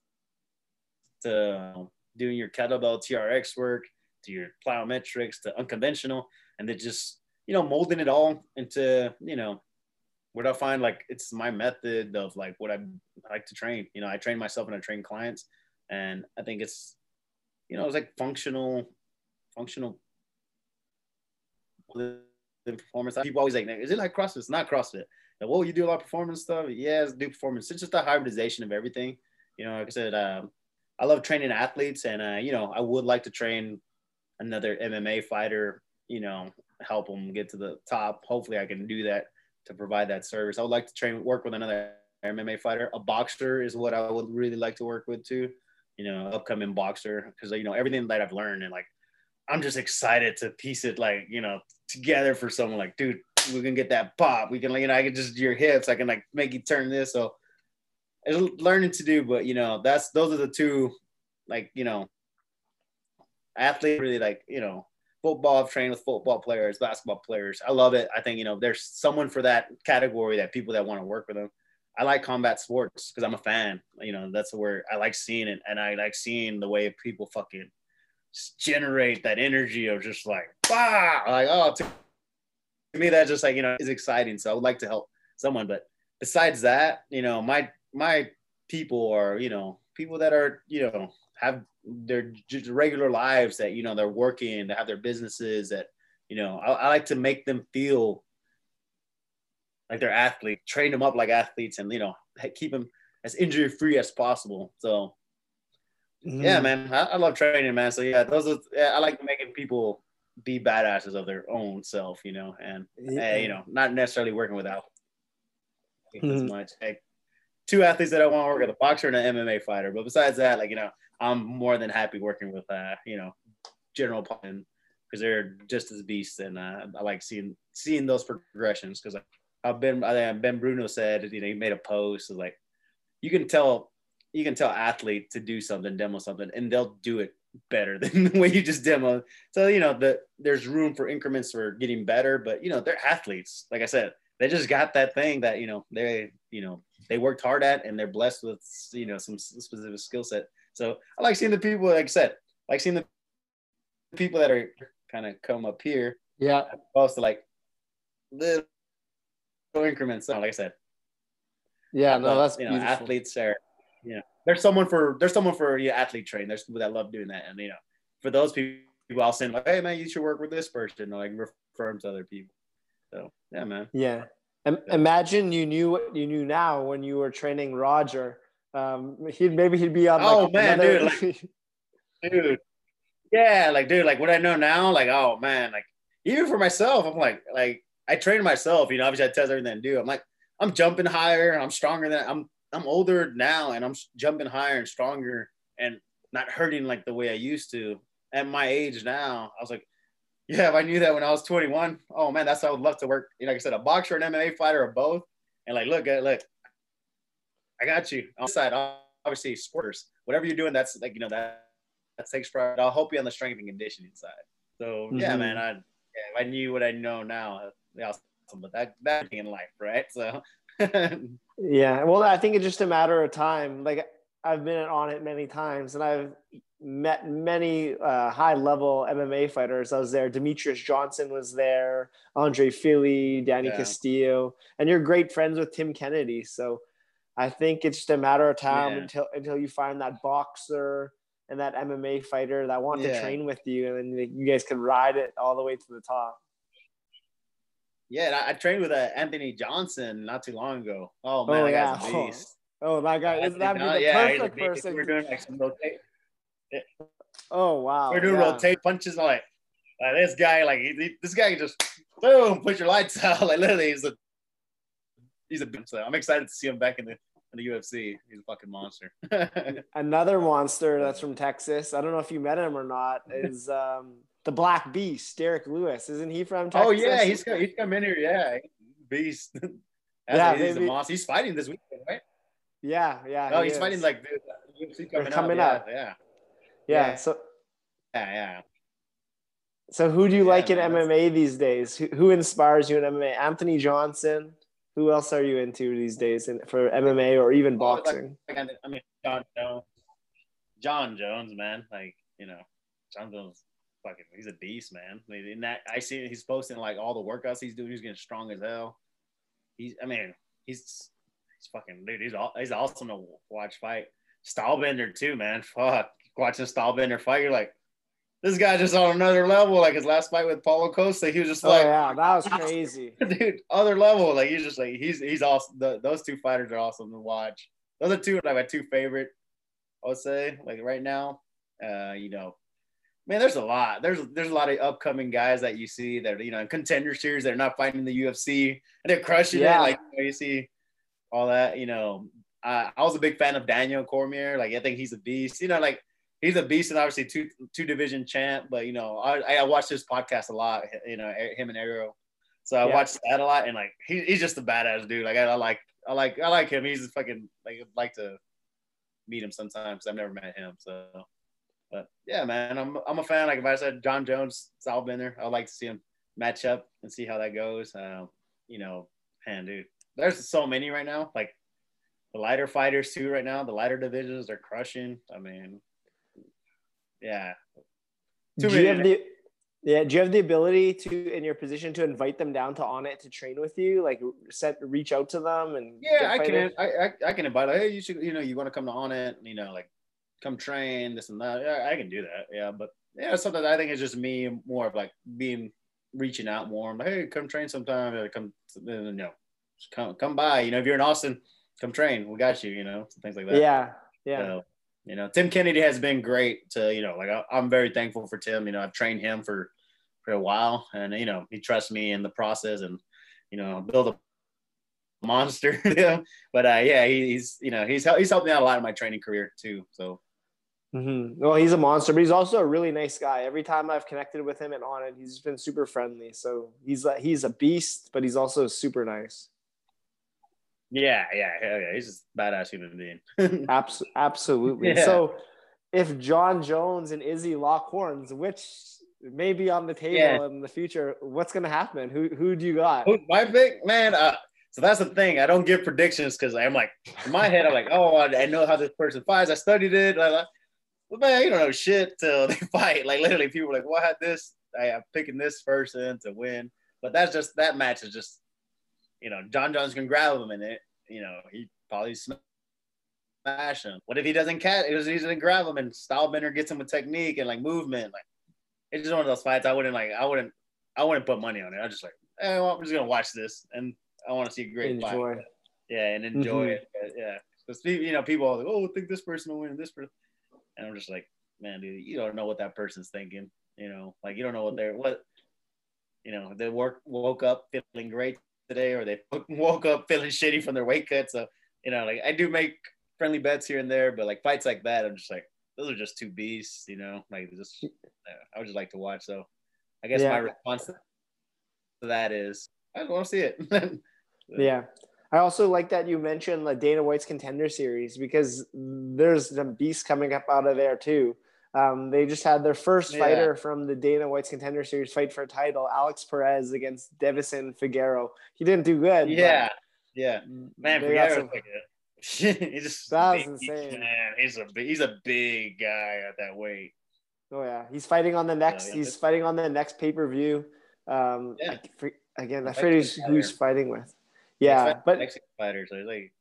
to uh, doing your kettlebell TRX work, to your plyometrics, to unconventional, and then just you know molding it all into you know what I find like it's my method of like what I like to train. You know, I train myself and I train clients, and I think it's you know it's like functional, functional performance. People always like, is it like CrossFit? It's not CrossFit. Like, well, you do a lot of performance stuff. Yes, do performance. It's just a hybridization of everything. You know, like I said, um, I love training athletes, and uh, you know, I would like to train another MMA fighter. You know, help them get to the top. Hopefully, I can do that to provide that service. I would like to train, work with another MMA fighter. A boxer is what I would really like to work with too. You know, upcoming boxer because you know everything that I've learned and like I'm just excited to piece it like you know together for someone like dude we can get that pop. We can you know I can just your hips. I can like make you turn this. So it's learning to do but you know that's those are the two like you know athlete really like you know football I've trained with football players basketball players. I love it. I think you know there's someone for that category that people that want to work with them. I like combat sports because I'm a fan. You know that's where I like seeing it and I like seeing the way people fucking generate that energy of just like, bah, like, oh, to, me, that just like, you know, is exciting. So I would like to help someone. But besides that, you know, my, my people are, you know, people that are, you know, have their just regular lives that, you know, they're working, they have their businesses that, you know, I, I like to make them feel like they're athletes, train them up like athletes and, you know, keep them as injury free as possible. So. Yeah, man, I, I, love training, man. So yeah, those are yeah, I like making people be badasses of their own self, you know, and yeah. you know, not necessarily working without mm-hmm. as much. Like two athletes that I want to work with, a boxer and an MMA fighter. But besides that, like you know, I'm more than happy working with uh, you know, general pun because they're just as beasts, and uh, I like seeing seeing those progressions because I've been I think Ben Bruno said you know he made a post like you can tell you can tell athlete to do something, demo something, and they'll do it better than the way you just demo. So you know the there's room for increments for getting better, but you know they're athletes. Like I said, they just got that thing that you know they you know they worked hard at, and they're blessed with you know some specific skill set. So I like seeing the people, like I said, like seeing the people that are kind of come up here. Yeah. Opposed to like little increments. Like I said. Yeah, no, that's you know, beautiful. athletes are you know, there's someone for there's someone for yeah, athlete train. There's people that love doing that, and you know, for those people, I'll send like, hey man, you should work with this person, or like refer them to other people. So yeah, man. Yeah. yeah. Imagine you knew what you knew now when you were training Roger. Um, he'd maybe he'd be on. Like, oh man, another... dude, like, dude, yeah, like dude, like what I know now, like oh man, like even for myself, I'm like like I train myself. You know, obviously I test everything I do. I'm like I'm jumping higher. I'm stronger than I'm I'm older now and I'm jumping higher and stronger and not hurting like the way I used to at my age now. I was like, yeah, if I knew that when I was 21, oh man, that's how I would love to work. You know, like I said, a boxer, an MMA fighter, or both. And like, look, look, I got you on the side. Obviously, sports, whatever you're doing, that's like you know that that takes pride. I'll help you on the strength and conditioning side. So mm-hmm. yeah, man, I yeah, if I knew what I know now, awesome. But that that in life, right? So yeah, well, I think it's just a matter of time. Like I've been Onnit many times, and I've met many uh, high level MMA fighters. I was there. Demetrious Johnson was there. Andre Fili, Danny yeah. Castillo, and you're great friends with Tim Kennedy. So I think it's just a matter of time yeah. until until you find that boxer and that MMA fighter that want yeah. to train with you, and then you guys can ride it all the way to the top. Yeah, I, I trained with uh, Anthony Johnson not too long ago. Oh man, oh, that yeah. guy's a beast. Oh, that guy is that the yeah, perfect person. We're doing like some rotate. Oh wow. We're doing yeah. rotate punches. I'm like, like this guy, like he, he, this guy just boom, put your lights out. Like literally, he's a he's a so I'm excited to see him back in the in the UFC. He's a fucking monster. Another monster that's from Texas. I don't know if you met him or not. Is um the Black Beast, Derrick Lewis. Isn't he from oh, Texas? Oh yeah, he's come, he's come in here. Yeah, Beast. yeah, he's a monster. He's fighting this weekend, right? Yeah, yeah. Oh, he he's is. fighting like UFC coming, coming up. up. Yeah, yeah. Yeah. So. Yeah, yeah. So who do you yeah, like in MMA these days? Who, who inspires you in MMA? Anthony Johnson. Who else are you into these days in, for MMA or even oh, boxing? Like, I mean, Jon Jones. Jon Jones, man. Like you know, Jon Jones fucking he's a beast, man. I mean, in that I see he's posting like all the workouts he's doing. He's getting strong as hell. He's I mean he's he's fucking dude. He's all, he's awesome to watch fight. Stylebender too, man. Fuck watching Stylebender fight. You're like, this guy just on another level. Like his last fight with Paulo Costa, he was just Oh like, yeah, that was crazy. dude, other level. Like he's just like he's he's awesome. The, those two fighters are awesome to watch. Those are two like my two favorite. I would say like right now. Uh, you know, man, there's a lot. There's there's a lot of upcoming guys that you see that you know in contender series they're not fighting the UFC and they're crushing Yeah. it. Like you, know, you see all that. You know, I, I was a big fan of Daniel Cormier. Like I think he's a beast. You know, like he's a beast and obviously two two division champ. But you know, I I watched his podcast a lot. You know, him and Ariel. So I Yeah. watched that a lot, and like he, he's just a badass dude. Like I, I like I like I like him. He's fucking like I'd like to meet him sometime because I've never met him. So, but yeah, man, I'm I'm a fan. Like if I said Jon Jones, Stylebender, I'd like to see him match up and see how that goes. Uh, you know, man, dude, there's so many right now. Like the lighter fighters too right now. The lighter divisions are crushing. I mean, yeah. Too do you have the yeah? Do you have the ability to, in your position, to invite them down to Onnit to train with you? Like, set reach out to them and Yeah, I can. I, I I can invite. Like, hey, you should. You know, you want to come to Onnit. You know, like come train this and that. Yeah, I can do that. Yeah, but yeah, it's something I think is just me more of like being reaching out more. I'm like, hey, come train sometime. Or come, you know, come come by. You know, if you're in Austin, come train. We got you. You know, things like that. Yeah, yeah, So, you know, Tim Kennedy has been great to, you know, like I, I'm very thankful for Tim. You know, I've trained him for for a while and you know, he trusts me in the process and you know, build a monster. yeah. But uh yeah, he, he's you know, he's he's helped me out a lot in my training career too. So hmm Well, he's a monster, but he's also a really nice guy. Every time I've connected with him and Onnit, he's been super friendly. So he's a, he's a beast, but he's also super nice. yeah, yeah, hell yeah. He's a badass human being. Abs- absolutely. Yeah. So if Jon Jones and Izzy lock horns, which may be on the table Yeah. in the future, what's going to happen? Who who do you got? My pick, man. Uh, so that's the thing. I don't give predictions because I'm like in my head. I'm like, oh, I, I know how this person fights. I studied it. Like, like, well, man, you don't know shit till they fight. Like literally, people are like, well, I had this. I am picking this person to win. But that's just that match is just, you know, Jon Jones can grab him in it. You know, he probably smash him. What if he doesn't catch? It was easy to grab him and Stylebender gets him with technique and like movement. Like it's just one of those fights. I wouldn't like. I wouldn't. I wouldn't put money on it. I just like, eh, well, I'm just gonna watch this and I want to see a great fight. Enjoy. Yeah, and enjoy Mhm. it. Yeah, because you know people are like, oh, I think this person will win, this person, and I'm just like, man, dude, you don't know what that person's thinking. You know, like you don't know what they're what. You know, they work woke up feeling great today, or they woke up feeling shitty from their weight cut. So you know, like I do make friendly bets here and there, but like fights like that, I'm just like, those are just two beasts. You know, like just I would just like to watch. So I guess Yeah. my response to that is, I just want to see it. Yeah. I also like that you mentioned the Dana White's contender series because there's some beasts coming up out of there too. Um, they just had their first Yeah. fighter from the Dana White's contender series fight for a title, Alex Perez against Deiveson Figueiredo. He didn't do good. yeah, yeah. Man, they got some- like a, he's just That big, was insane. Man, he's a big, he's a big guy at that weight. Oh yeah, he's fighting on the next. yeah, he's fighting on the next pay per view. Um, Yeah. I for- again, I forget who's, who's fighting with. Yeah, but Mexican fighter, so he's like,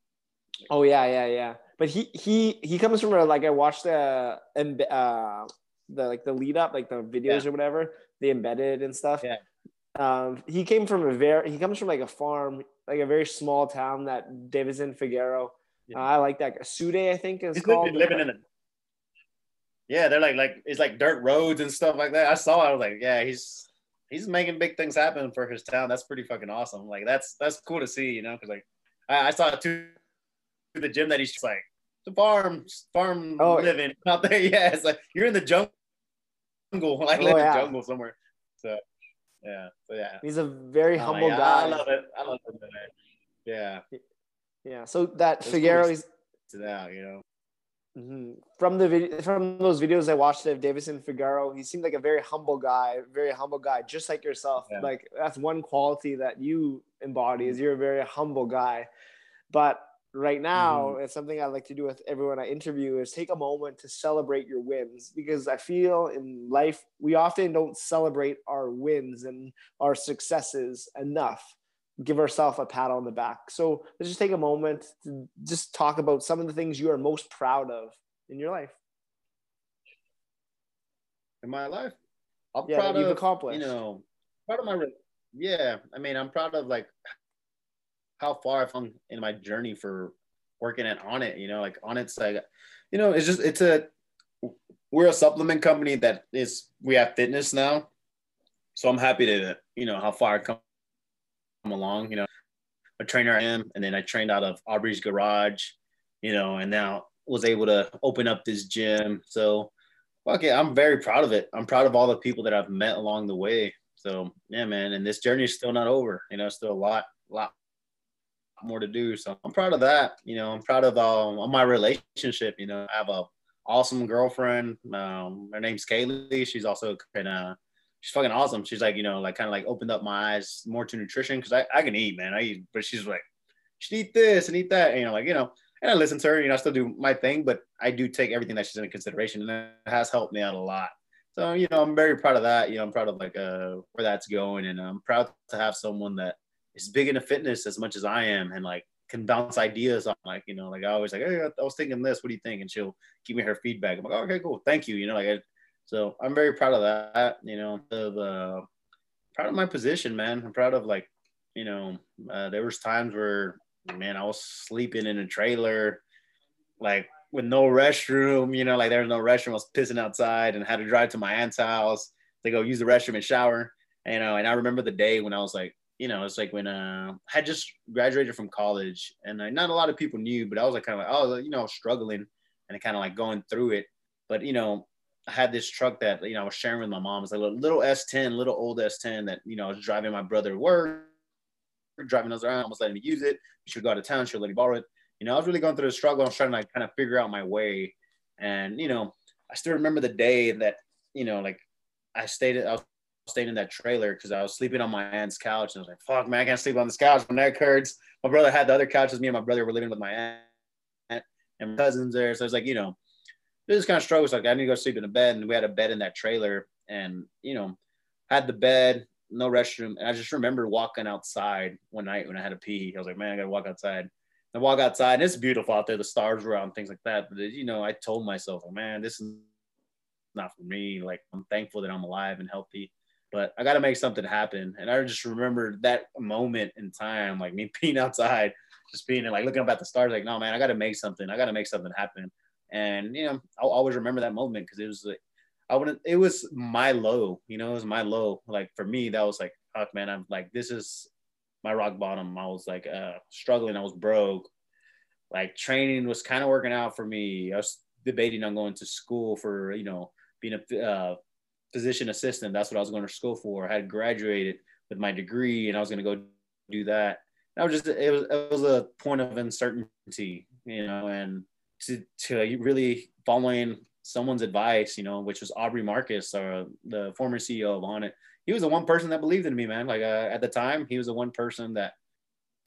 Oh yeah, yeah, yeah. But he he he comes from a, like I watched the embe- uh the like the lead up like the videos Yeah. or whatever they embedded and stuff. Yeah. Um, he came from a very he comes from like a farm like a very small town that Deiveson Figueiredo. Yeah. Uh, I like that. Sude, I think is called. living, living in a. Yeah, they're like like it's like dirt roads and stuff like that. I saw. I was like, yeah, he's he's making big things happen for his town. That's pretty fucking awesome. Like that's that's cool to see, you know, because like I, I saw too the gym that he's just like the farm farm Oh. living out there. Yeah, it's like you're in the jungle, like Oh, live in yeah. the jungle somewhere. So yeah, so yeah. He's a very Oh, humble yeah, guy. I love it. I love it. Yeah, Yeah. So that Figueiredo cool. is to that, you know. Mhm. From the video, from those videos I watched of Deiveson Figueiredo, he seemed like a very humble guy, very humble guy, just like yourself. Yeah. Like that's one quality that you embody is you're a very humble guy. But right now, it's something I like to do with everyone I interview is take a moment to celebrate your wins because I feel in life we often don't celebrate our wins and our successes enough give ourselves a pat on the back. So let's just take a moment to just talk about some of the things you are most proud of in your life. in my life. I'm Yeah, proud you've of, accomplished. You know, proud of my. Yeah, I mean, I'm proud of like how far I've come in my journey for working at Onnit. You know, like Onnit's like, you know, it's just it's a we're a supplement company that is we have fitness now, so I'm happy to you know how far I come along. You know, a trainer I am, and then I trained out of Aubrey's Garage, you know, and now was able to open up this gym. So, okay, I'm very proud of it. I'm proud of all the people that I've met along the way. So, yeah, man, and this journey is still not over. You know, still a lot, lot more to do. So I'm proud of that. You know, I'm proud of um, my relationship. You know, I have a awesome girlfriend. Um, her name's Kaylee. She's also kind of she's fucking awesome. She's like, you know, like kind of like opened up my eyes more to nutrition because I, I can eat, man. I eat, but she's like, should eat this and eat that. And, you know, like, you know, and I listen to her, you know, I still do my thing, but I do take everything that she's in consideration and it has helped me out a lot. So, you know, I'm very proud of that. You know, I'm proud of like uh, where that's going. And I'm proud to have someone that is big into fitness as much as I am and like can bounce ideas on like, you know, like I always like, hey, I was thinking this, what do you think? And she'll give me her feedback. I'm like, okay, cool. Thank you. You know, like, I, so I'm very proud of that, you know, of, uh, proud of my position, man. I'm proud of like, you know, uh, there was times where, man, I was sleeping in a trailer, like with no restroom, you know, like there was no restroom. I was pissing outside and had to drive to my aunt's house to go use the restroom and shower. You know, and I remember the day when I was like, you know, it's like when uh, I had just graduated from college, and uh, not a lot of people knew, but I was like kind of like, oh, you know, struggling and kind of like going through it. But you know, I had this truck that you know I was sharing with my mom. It's like a little S10, little old S10 that you know I was driving my brother to work, driving us around, almost letting me use it. She would go out of town, she would let me borrow it. You know, I was really going through the struggle. I was trying to like kind of figure out my way, and you know, I still remember the day that you know, like I stayed. I was staying in that trailer because I was sleeping on my aunt's couch. And I was like, fuck, man, I can't sleep on this couch. My neck hurts. My brother had the other couches. Me and my brother were living with my aunt and cousins there. So I was like, you know, this kind of struggle. It's like, I need to go sleep in a bed. And we had a bed in that trailer and, you know, had the bed, no restroom. And I just remember walking outside one night when I had to pee. I was like, man, I got to walk outside. I walk outside and it's beautiful out there. The stars were out and things like that. But, you know, I told myself, man, this is not for me. Like, I'm thankful that I'm alive and healthy but I got to make something happen. And I just remember that moment in time, like me being outside, just being like looking up at the stars, like, no, man, I got to make something. I got to make something happen. And, you know, I'll always remember that moment because it was like, I wouldn't, it was my low, you know, it was my low. Like for me, that was like, fuck, man, I'm like, this is my rock bottom. I was like uh, struggling. I was broke. Like training was kind of working out for me. I was debating on going to school for, you know, being a, uh, physician assistant. That's what I was going to school for. I had graduated with my degree and I was going to go do that. That was just it was it was a point of uncertainty, you know, and to to really following someone's advice, you know, which was Aubrey Marcus, or the former CEO of Onnit. He was the one person that believed in me, man. Like uh, at the time, he was the one person that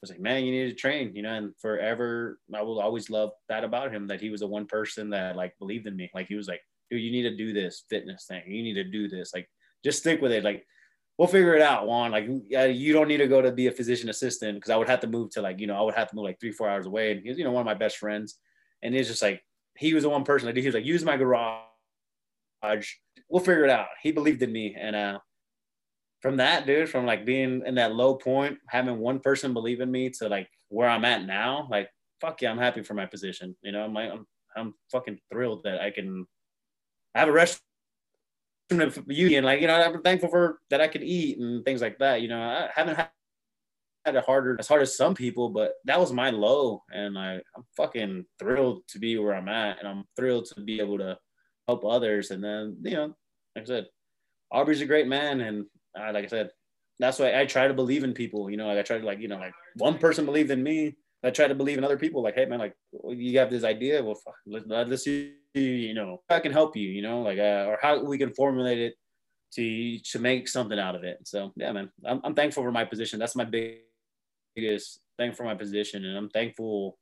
was like, man, you need to train, you know, and forever I will always love that about him that he was the one person that like believed in me. Like he was like, dude, you need to do this fitness thing. You need to do this. Like, just stick with it. Like, we'll figure it out, Juan. Like, you don't need to go to be a physician assistant because I would have to move to like, you know, I would have to move like three, four hours away. And he's, you know, one of my best friends. And it's just like, he was the one person that he was like, use my garage. We'll figure it out. He believed in me. And uh, from that, dude, from like being in that low point, having one person believe in me to like where I'm at now, like, fuck yeah, I'm happy for my position. You know, I'm like, I'm, I'm fucking thrilled that I can I have a restaurant union. like you know I'm thankful for that I could eat and things like that. You know, I haven't had had it harder as hard as some people, but that was my low, and I, I'm fucking thrilled to be where I'm at, and I'm thrilled to be able to help others. And then you know, like I said, Aubrey's a great man, and uh, like I said, that's why I try to believe in people. You know, like I try to like you know like one person believed in me. I try to believe in other people. Like, hey man, like you have this idea. Well, fuck, let, let's see you know, I can help you, you know, like, uh, or how we can formulate it to, to make something out of it. So yeah, man, I'm, I'm thankful for my position. That's my biggest thing for my position. And I'm thankful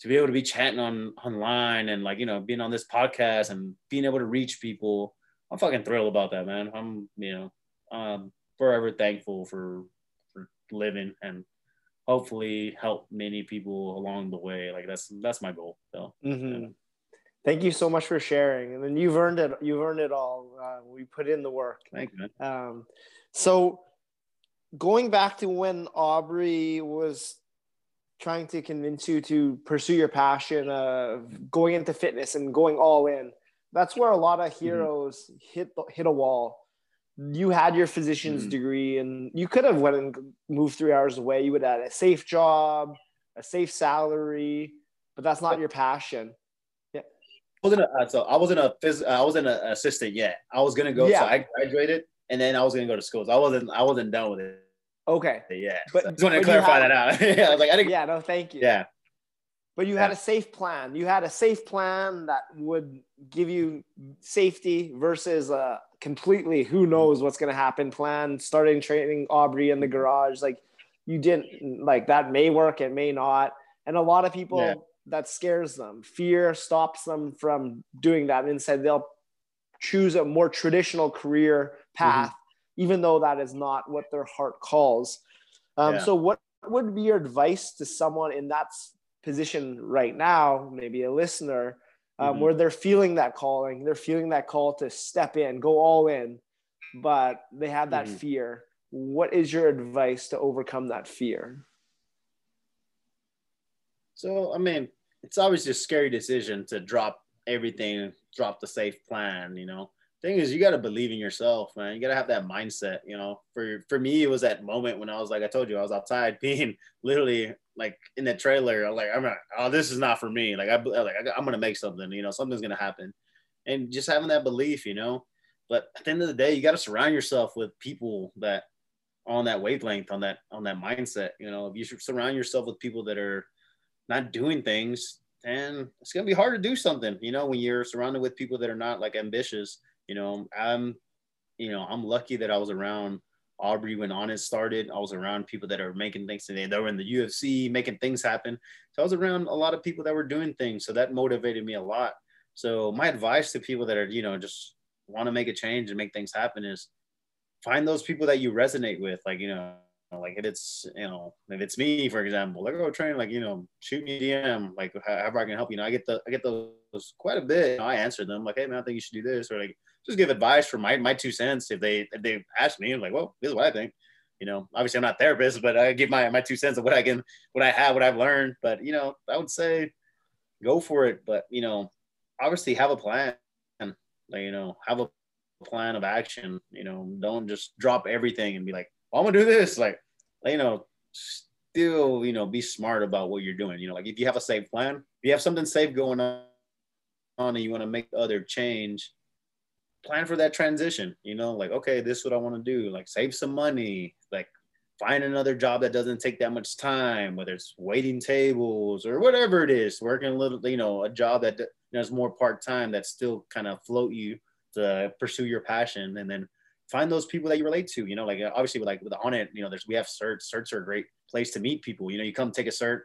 to be able to be chatting on online and like, you know, being on this podcast and being able to reach people. I'm fucking thrilled about that, man. I'm, you know, um, forever thankful for, for living and hopefully help many people along the way. Like that's, that's my goal. So, mm-hmm. yeah Thank you so much for sharing, and then you've earned it. You've earned it all. Uh, we put in the work. Thank you. Um, so, going back to when Aubrey was trying to convince you to pursue your passion of going into fitness and going all in, that's where a lot of mm-hmm. heroes mm-hmm. hit hit a wall. You had your physician's mm-hmm. degree, and you could have went and moved three hours away. You would have had a safe job, a safe salary, but that's not your passion Yeah, wasn't a, uh, so I wasn't a phys, uh, I wasn't an assistant yet. I was gonna go. Yeah. So I graduated, and then I was gonna go to school. So I wasn't I wasn't done with it. Okay. Yeah. But I just wanted to clarify had, that out. yeah. I was like, I didn't. Yeah. No, thank you. Yeah. But you yeah. had a safe plan. You had a safe plan that would give you safety versus a completely who knows what's going to happen plan. Starting training Aubrey in the garage, like you didn't like that may work, it may not. And a lot of people yeah that scares them. Fear stops them from doing that. Instead, they'll choose a more traditional career path, mm-hmm. Even though that is not what their heart calls. Um, yeah. So, what would be your advice to someone in that position right now, maybe a listener, um, mm-hmm. where they're feeling that calling, they're feeling that call to step in, go all in, but they have that mm-hmm. fear? What is your advice to overcome that fear? So, I mean, it's always a scary decision to drop everything, drop the safe plan, you know. Thing is, you got to believe in yourself, man. You got to have that mindset, you know. For for me, it was that moment when I was like, I told you, I was outside being literally like in the trailer. like, I'm not, oh, this is not for me. Like, I like, I'm gonna make something, you know, something's gonna happen, and just having that belief, you know. But at the end of the day, you got to surround yourself with people that on that wavelength, on that on that mindset. You know, if you surround yourself with people that are not doing things, and it's gonna be hard to do something, you know, when you're surrounded with people that are not like ambitious. You know, I'm, you know, I'm lucky that I was around Aubrey when Onnit started. I was around people that are making things today. They were in the UFC, making things happen. So I was around a lot of people that were doing things. So that motivated me a lot. So my advice to people that are, you know, just want to make a change and make things happen is find those people that you resonate with. Like, you know, like if it's you know if it's me for example like oh, go train like you know shoot me dm like however i can help you know i get the i get those quite a bit you i answer them like hey man i think you should do this or like just give advice for my my two cents. If they if they ask me I'm like well this is what i think. You know obviously i'm not therapist but i give my my two cents of what i can what i have what i've learned. But you know i would say go for it. But you know obviously have a plan. Like you know have a plan of action. You know don't just drop everything and be like I'm gonna do this. Like, you know, still, you know, be smart about what you're doing. You know, like if you have a safe plan, if you have something safe going on and you want to make other change, plan for that transition. You know, like, okay, this is what I want to do. Like save some money, like find another job that doesn't take that much time, whether it's waiting tables or whatever it is, working a little, you know, a job that does more part-time that still kind of float you to pursue your passion and then find those people that you relate to. You know, like obviously like with Onnit you know, there's we have certs. Certs are a great place to meet people. You know, you come take a cert,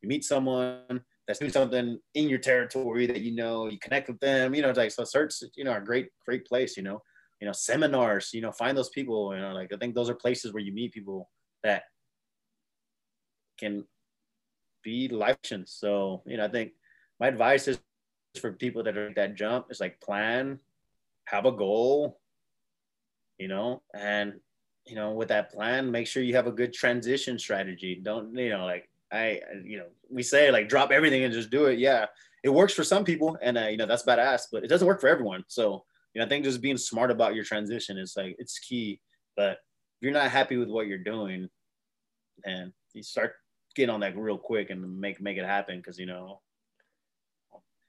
you meet someone that's doing something in your territory that you know, you connect with them. You know, it's like so certs, you know, a great great place. You know, you know seminars. You know, find those people. You know, like I think those are places where you meet people that can be life changing. So you know, I think my advice is for people that are that jump is like plan, have a goal, you know, and you know, with that plan, make sure you have a good transition strategy. Don't, you know, like I, you know, we say like drop everything and just do it. Yeah, it works for some people, and uh, you know that's badass, but it doesn't work for everyone. So, you know, I think just being smart about your transition is like it's key. But if you're not happy with what you're doing, and you start getting on that real quick and make make it happen because you know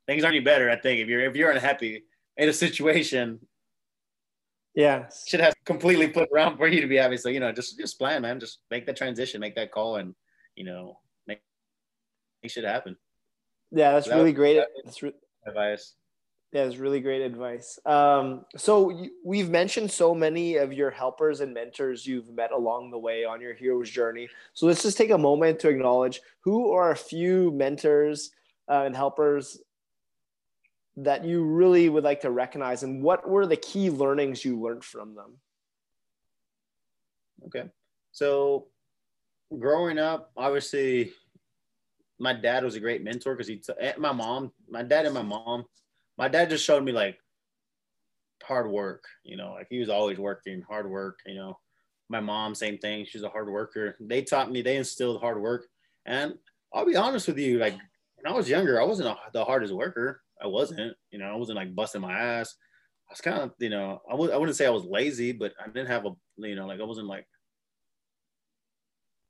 things aren't any better. I think if you're if you're unhappy in a situation, yeah. Shit has completely flipped around for you to be happy. So, you know, just just plan, man. Just make that transition, make that call and, you know, make, shit happen. Yeah, that's that really was, great. That's re- advice. Yeah, it's really great advice. Um, so you, we've mentioned so many of your helpers and mentors you've met along the way on your hero's journey. So let's just take a moment to acknowledge who are a few mentors uh, and helpers that you really would like to recognize and what were the key learnings you learned from them okay so growing up obviously my dad was a great mentor because he t- eh, my mom, my dad and my mom, my dad just showed me like hard work. You know, like he was always working, hard work. You know, my mom, same thing. She's a hard worker. They taught me, they instilled hard work. And I'll be honest with you, like when I was younger, I wasn't a, the hardest worker. I wasn't, you know, I wasn't like busting my ass. I was kind of, you know, I w- I wouldn't say I was lazy, but I didn't have a, you know, like I wasn't like,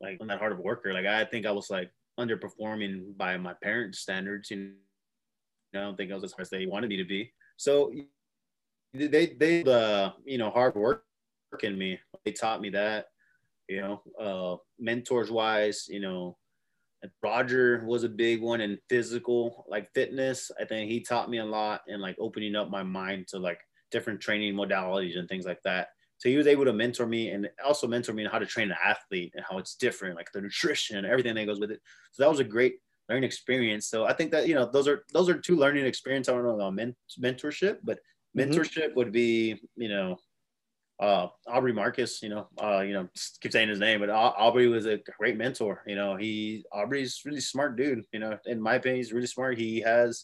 like I'm that hard of a worker. Like I think I was like underperforming by my parents' standards. You know, I don't think I was as hard as they wanted me to be. So they, they, the, uh, you know, hard work in me. They taught me that, you know, uh, mentors wise, you know, Roger was a big one in physical, like fitness. I think he taught me a lot and like opening up my mind to like different training modalities and things like that. So he was able to mentor me and also mentor me on how to train an athlete and how it's different, like the nutrition and everything that goes with it. So that was a great learning experience. So I think that you know those are those are two learning experience. I don't know about mentorship, but mm-hmm. mentorship mm-hmm. would be you know uh, Aubrey Marcus, you know, uh, you know, keep saying his name, but Aubrey was a great mentor. You know, he Aubrey's really smart dude. You know, in my opinion, he's really smart. He has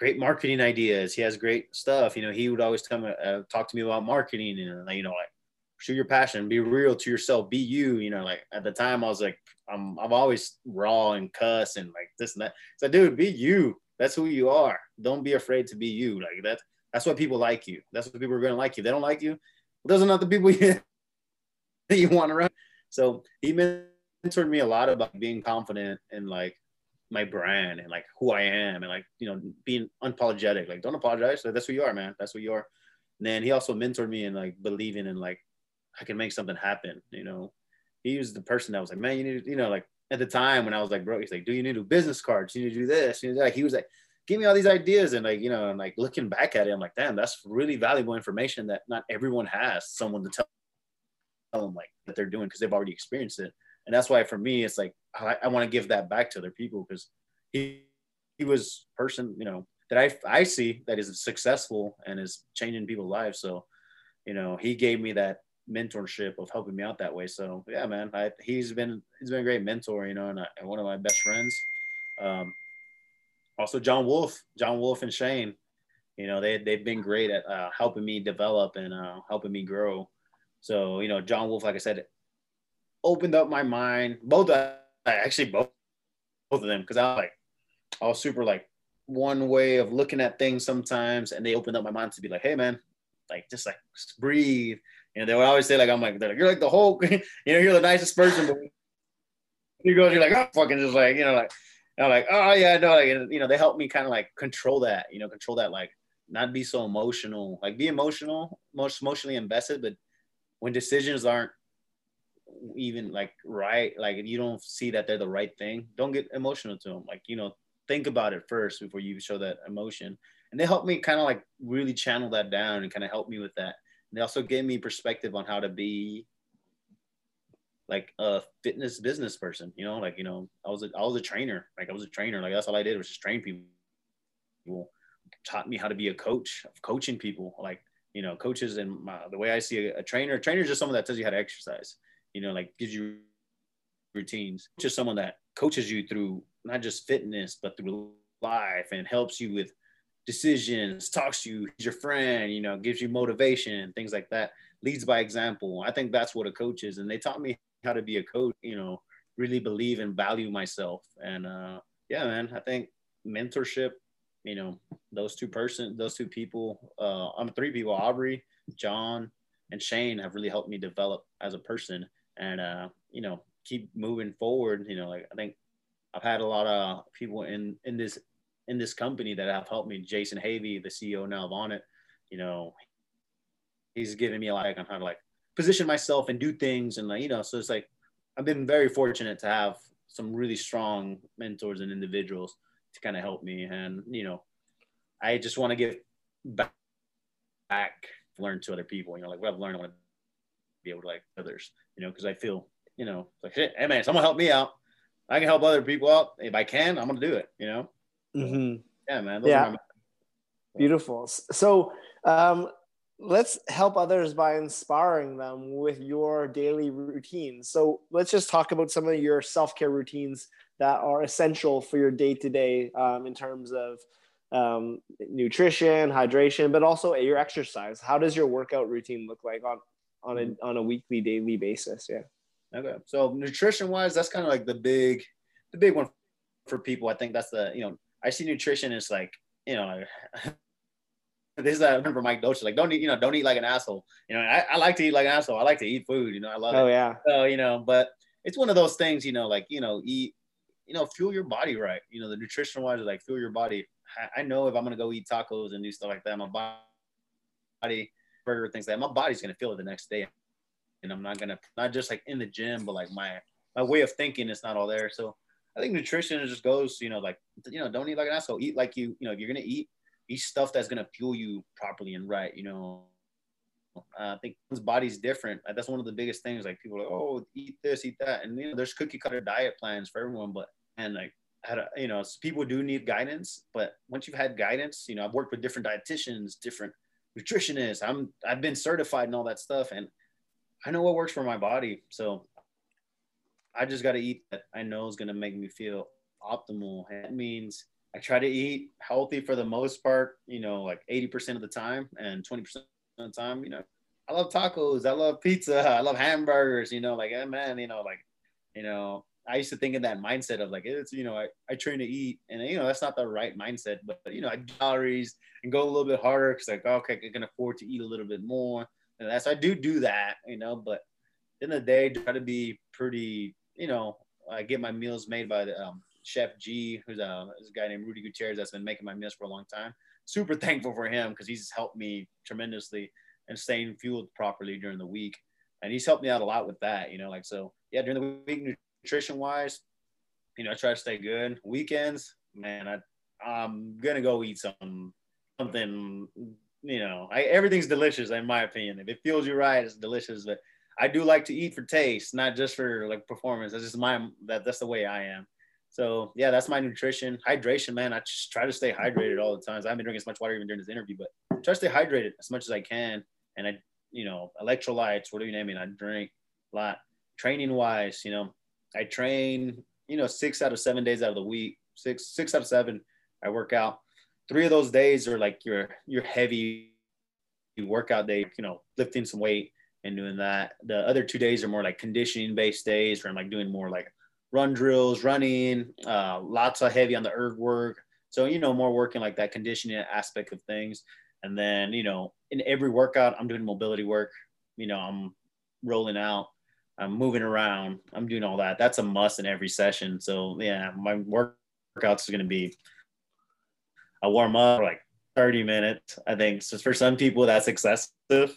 great marketing ideas. He has great stuff. You know, he would always come uh, talk to me about marketing and you know, like show your passion, be real to yourself, be you. You know, like at the time, I was like, I'm I'm always raw and cuss and like this and that. So, dude, be you. That's who you are. Don't be afraid to be you. Like that. That's why people like you. That's what people are going to like you. They don't like you those are not the people you, you want around. So he mentored me a lot about being confident and like my brand and like who I am and like you know being unapologetic. Like don't apologize. Like, that's who you are, man. That's who you are. And then he also mentored me in like believing in like I can make something happen. You know, he was the person that was like, man, you need to, you know, like at the time when I was like, bro, he's like, do you need to do business cards? You need to do this. You know, like he was like, give me all these ideas and like you know and like looking back at it i'm like damn that's really valuable information that not everyone has someone to tell them like that they're doing because they've already experienced it and that's why for me it's like i, I want to give that back to other people because he he was person you know that i i see that is successful and is changing people's lives. So you know he gave me that mentorship of helping me out that way. So yeah man I, he's been he's been a great mentor you know and, I, and one of my best friends. Um, also John Wolf, John Wolf and Shane, you know, they, they've been great at uh, helping me develop and uh, helping me grow. So, you know, John Wolf, like I said, opened up my mind, both, uh, actually both, both of them. Cause I like, I was super like one way of looking at things sometimes. And they opened up my mind to be like, Hey man, like, just like just breathe. You know, they would always say like, I'm like, like you're like the whole, you know, you're the nicest person, but you go, you're like, I'm fucking just like, you know, like, I'm like, oh yeah, no, like, you know, they help me kind of like control that, you know, control that, like not be so emotional, like be emotional, most emotionally invested, but when decisions aren't even like right, like you don't see that they're the right thing, don't get emotional to them. Like, you know, think about it first before you show that emotion. And they helped me kind of like really channel that down and kind of help me with that. And they also gave me perspective on how to be like a fitness business person, you know, like, you know, I was a, I was a trainer, like I was a trainer. Like that's all I did was just train people. Taught me how to be a coach of coaching people. Like, you know, coaches and my, the way I see a, a trainer is just someone that tells you how to exercise, you know, like gives you routines, just someone that coaches you through not just fitness, but through life and helps you with decisions, talks to you, he's your friend, you know, gives you motivation, things like that, leads by example. I think that's what a coach is. And they taught me how to be a coach, you know, really believe and value myself. And uh, yeah, man, I think mentorship, you know, those two person, those two people, uh, I'm three people, Aubrey, John, and Shane have really helped me develop as a person and, uh, you know, keep moving forward. You know, like I think I've had a lot of people in, in this, in this company that have helped me. Jason Havey, the CEO now of Onnit, you know, he's giving me a lot on how to like position myself and do things and like you know so it's like i've been very fortunate to have some really strong mentors and individuals to kind of help me and you know i just want to give back, back learn to other people you know like what i've learned i want to be able to like others you know because i feel you know like hey man someone help me out i can help other people out if i can i'm gonna do it you know mm-hmm. yeah man yeah beautiful so um let's help others by inspiring them with your daily routines. So let's just talk about some of your self care routines that are essential for your day to day in terms of um, nutrition, hydration, but also your exercise. How does your workout routine look like on on a on a weekly, daily basis? Yeah. Okay. So nutrition wise, that's kind of like the big the big one for people. I think that's the you know I see nutrition as like you know. this is I remember Mike Dolce like don't eat you know don't eat like an asshole you know I, I like to eat like an asshole I like to eat food you know I love oh, it oh yeah so you know but it's one of those things you know like you know eat you know fuel your body right you know the nutrition wise like fuel your body I know if I'm gonna go eat tacos and do stuff like that, my body, burger things like that, my body's gonna feel it the next day, and I'm not gonna not just like in the gym, but like my my way of thinking is not all there. So I think nutrition just goes, you know, like you know, don't eat like an asshole. Eat like you, you know, if you're gonna eat, eat stuff that's gonna fuel you properly and right. You know, uh, I think his body's different. That's one of the biggest things. Like people like, oh, eat this, eat that, and you know, there's cookie cutter diet plans for everyone, but and like to, you know, people do need guidance, but once you've had guidance, you know, I've worked with different dietitians, different nutritionists. I'm, I've been certified and all that stuff, and I know what works for my body. So I just got to eat that I know is going to make me feel optimal. That means I try to eat healthy for the most part, you know, like 80% of the time and 20% of the time, you know, I love tacos. I love pizza. I love hamburgers, you know, like, hey, man, you know, like, you know, I used to think in that mindset of like it's you know I, I train to eat and you know that's not the right mindset but you know I calories and go a little bit harder because like okay I can afford to eat a little bit more and that's I do do that you know but in the day try to be pretty you know I get my meals made by the um, chef G who's a, who's a guy named Rudy Gutierrez that's been making my meals for a long time. Super thankful for him because he's helped me tremendously and staying fueled properly during the week and he's helped me out a lot with that you know like so yeah during the week nutrition wise, you know, I try to stay good. Weekends, man, I I'm gonna go eat some something. You know, I, everything's delicious in my opinion. If it feels you right, it's delicious. But I do like to eat for taste, not just for like performance. That's just my that that's the way I am. So yeah, that's my nutrition. Hydration, man. I just try to stay hydrated all the times. I haven't been drinking as much water even during this interview, but try to stay hydrated as much as I can. And I, you know, electrolytes, whatever you name it, I drink a lot. Training wise, you know, I train, you know, six out of seven days out of the week, six, six out of seven, I work out. Three of those days are like your your heavy workout day, you know, lifting some weight and doing that. The other two days are more like conditioning based days where I'm like doing more like run drills, running, uh, lots of heavy on the erg work. So, you know, more working like that conditioning aspect of things. And then, you know, in every workout, I'm doing mobility work. You know, I'm rolling out I'm moving around. I'm doing all that. That's a must in every session. So yeah, my workouts are going to be I warm up like 30 minutes. I think so for some people that's excessive.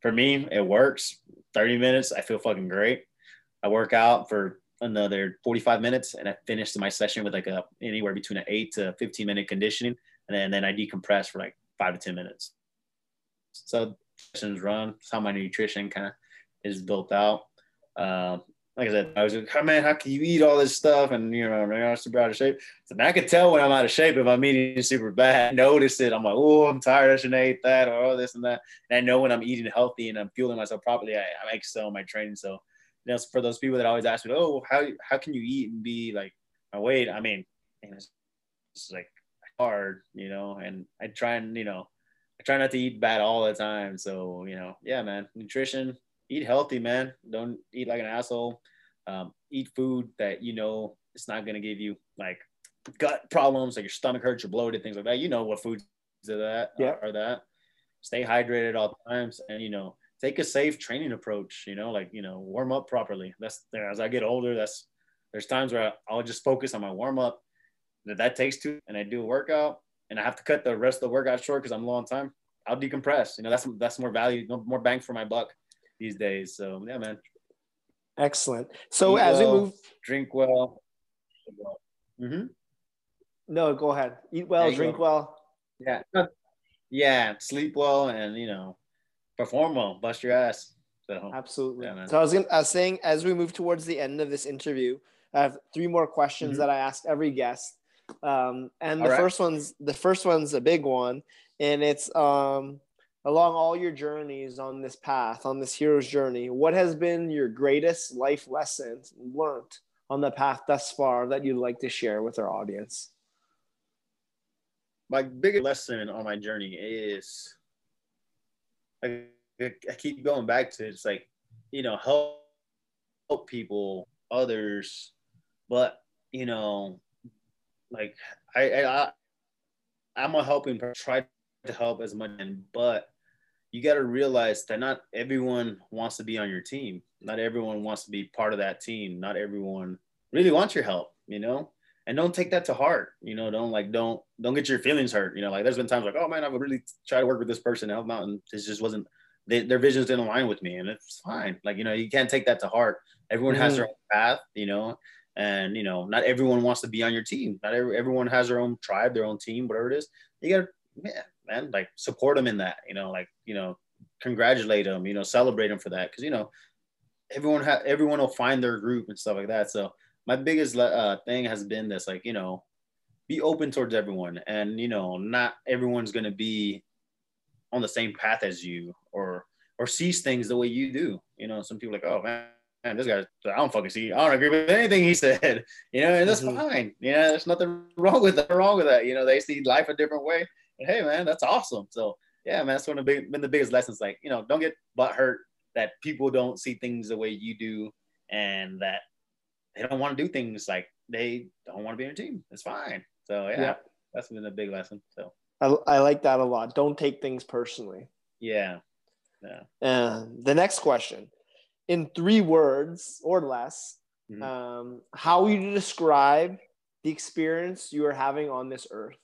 For me, it works. 30 minutes, I feel fucking great. I work out for another 45 minutes and I finish my session with like a anywhere between an eight to 15 minute conditioning. And then, and then I decompress for like five to 10 minutes. So sessions run. That's how my nutrition kind of is built out. Uh, like I said, I was like, oh, man, how can you eat all this stuff? And, you know, I'm super out of shape. So I can tell when I'm out of shape if I'm eating super bad. I notice it. I'm like, oh, I'm tired. I shouldn't eat that or all this and that. And I know when I'm eating healthy and I'm fueling myself properly, I, I excel in my training. So, you know, for those people that always ask me, oh, how, how can you eat and be like my weight? I mean, it's, it's like hard, you know, and I try and, you know, I try not to eat bad all the time. So, you know, yeah, man, nutrition, eat healthy, man. Don't eat like an asshole. Um, eat food that you know it's not gonna give you like gut problems, like your stomach hurts, you're bloated, things like that. You know what foods are that yeah. are that. Stay hydrated all times, and you know take a safe training approach. You know, like you know warm up properly. That's as I get older. That's there's times where I'll just focus on my warm up. That that takes two, and I do a workout, and I have to cut the rest of the workout short because I'm low on time. I'll decompress. You know, that's that's more value, more bang for my buck these days. So yeah, man. Excellent. So Eat as well, we move, drink well. Mm-hmm. no, go ahead. Eat well, drink go. well. Yeah. Yeah. Sleep well and you know, perform well, bust your ass. So absolutely. Yeah, so I was gonna I was saying as we move towards the end of this interview, I have three more questions Mm-hmm. that I ask every guest. Um, and the All right. first one's the first one's a big one, and it's um, along all your journeys on this path, on this hero's journey, what has been your greatest life lessons learned on the path thus far that you'd like to share with our audience? My biggest lesson on my journey is I, I keep going back to it's like, you know, help help people, others, but you know, like I, I I'm a helping try to help as much, but you got to realize that not everyone wants to be on your team. Not everyone wants to be part of that team. Not everyone really wants your help, you know? And don't take that to heart, you know, don't like, don't, don't get your feelings hurt. You know, like there's been times like, oh man, I would really try to work with this person, help them out. And it just wasn't, they, their visions didn't align with me and it's fine. Like, you know, you can't take that to heart. Everyone mm-hmm. has their own path, you know, and you know, not everyone wants to be on your team. Not every, everyone has their own tribe, their own team, whatever it is. You gotta, yeah, man, like support them in that, you know, like, you know, congratulate them, you know, celebrate them for that. Cause you know, everyone ha- everyone will find their group and stuff like that. So my biggest uh, thing has been this, like, you know, be open towards everyone and, you know, not everyone's going to be on the same path as you or, or sees things the way you do. You know, some people like, oh man, man, this guy, I don't fucking see, I don't agree with anything he said, you know, and that's mm-hmm. fine. You know, there's nothing wrong with that, wrong with that. You know, they see life a different way. And hey, man, that's awesome. So yeah, man, that's one of the big, been the biggest lessons. Like, you know, don't get butt hurt that people don't see things the way you do and that they don't want to do things like they don't want to be on your team. It's fine. So yeah, yeah. that's been a big lesson. So I, I like that a lot. Don't take things personally. Yeah. Yeah. And the next question in three words or less, mm-hmm. um, how would you describe the experience you are having on this earth?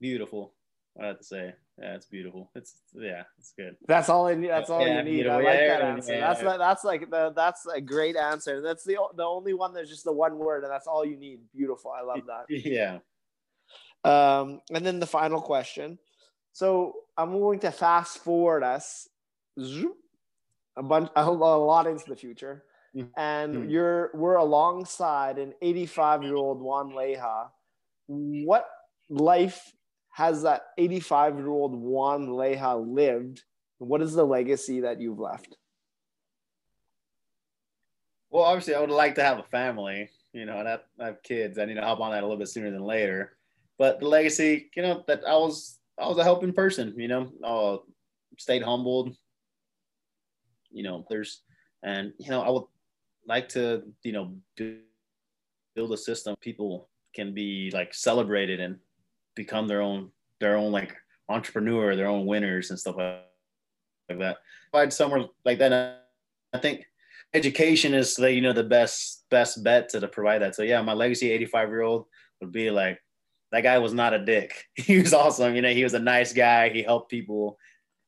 Beautiful. I have to say, yeah, it's beautiful. It's yeah, it's good. That's all I need. That's all yeah, you need. I like yeah, that answer. Yeah, that's that's like the that's a great answer. That's the the only one that's just the one word, and that's all you need. Beautiful. I love that. yeah. Um, and then the final question. So I'm going to fast forward us a bunch a, lot into the future, mm-hmm. and mm-hmm. you're we're alongside an 85 year old Juan Leija. What life has that 85 year old Juan Leija lived? What is the legacy that you've left? Well, obviously, I would like to have a family, you know, and I have kids. I need to hop on that a little bit sooner than later. But the legacy, you know, that I was, I was a helping person, you know, uh, stayed humbled, you know, there's, and, you know, I would like to, you know, build a system people can be like celebrated and become their own their own like entrepreneur, their own winners and stuff like, that. Find somewhere like that, I think education is the you know the best best bet to, to provide that. So yeah, my legacy 85 year old would be like that guy was not a dick. He was awesome. You know, he was a nice guy. He helped people.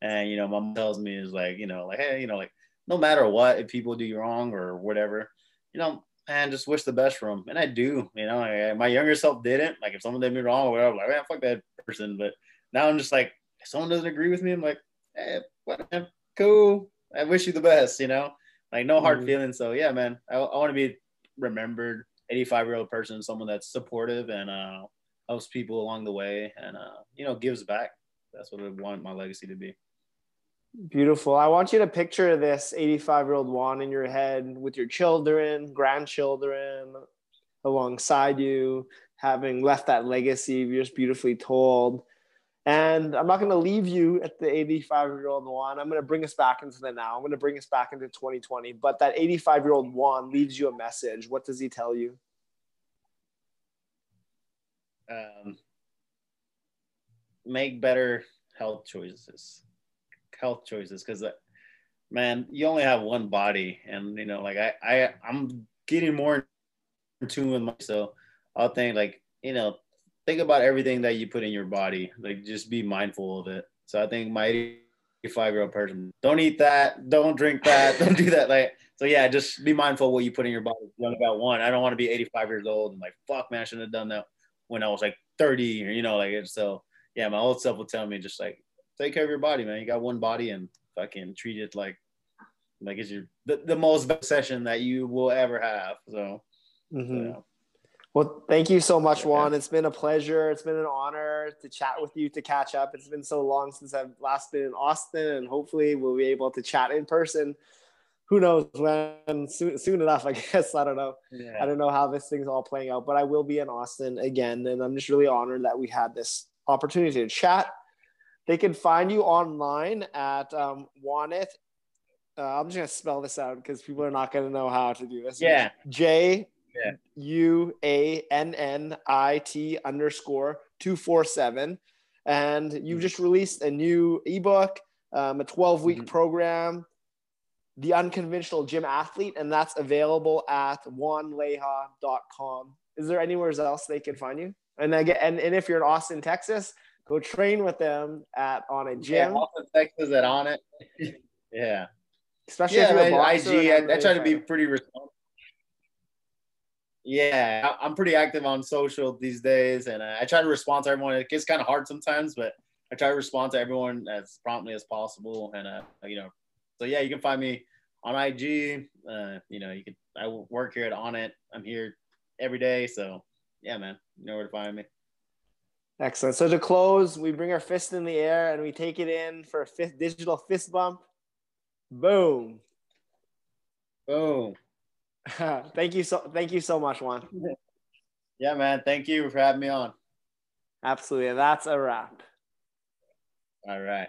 And you know, my mom tells me is like, you know, like, hey, you know, like no matter what, if people do you wrong or whatever, you know, man, just wish the best for them. And I do, you know, I, my younger self didn't. Like if someone did me wrong or whatever, I'm like, man, fuck that person. But now I'm just like, if someone doesn't agree with me, I'm like, hey, whatever, cool. I wish you the best, you know, like no hard mm-hmm. feelings. So yeah, man, I, I want to be remembered 85 year old person, someone that's supportive and uh, helps people along the way and, uh, you know, gives back. That's what I want my legacy to be. Beautiful. I want you to picture this 85 year old Juan in your head with your children, grandchildren alongside you, having left that legacy you're just beautifully told. And I'm not going to leave you at the 85 year old Juan. I'm going to bring us back into the now. I'm going to bring us back into 2020. But that 85 year old Juan leaves you a message. What does he tell you? Um, make better health choices health choices because man you only have one body and you know like i, I i'm getting more in tune with myself i'll think like you know think about everything that you put in your body like just be mindful of it. So i think my 85 year old person don't eat that don't drink that don't do that like so yeah just be mindful what you put in your body. You only got one i don't want to be 85 years old and like fuck man i shouldn't have done that when i was like 30 or you know like so yeah my old self will tell me just like take care of your body, man. You got one body and fucking treat it like like it's your the, the most best session that you will ever have. So, mm-hmm. Well, thank you so much, Juan. It's been a pleasure. It's been an honor to chat with you, to catch up. It's been so long since I've last been in Austin, and hopefully we'll be able to chat in person. Who knows when? Soon, soon enough, I guess. I don't know. Yeah. I don't know how this thing's all playing out, but I will be in Austin again, and I'm just really honored that we had this opportunity to chat. They can find you online at um, Juanit. Uh, I'm just gonna spell this out because people are not gonna know how to do this. Yeah. J U A N N I T underscore 247. And you've mm-hmm. just released a new ebook, um, a 12 week mm-hmm. program, The Unconventional Gym Athlete, and that's available at juanleija.com. Is there anywhere else they can find you? And again, and, and if you're in Austin, Texas, go train with them at Onnit Gym. Yeah, Austin, Texas at Onnit. yeah. Especially yeah, man, IG. I, I try to be pretty responsible yeah, I'm pretty active on social these days, and I try to respond to everyone. It gets kind of hard sometimes, but I try to respond to everyone as promptly as possible. And uh, you know, so yeah, you can find me on IG. Uh, you know, you can. I work here at Onnit. I'm here every day, so yeah, man, you know where to find me. Excellent. So to close, we bring our fist in the air and we take it in for a fist, digital fist bump. Boom. Boom. thank you so thank you so much, Juan. Yeah, man. Thank you for having me on. Absolutely. That's a wrap. All right.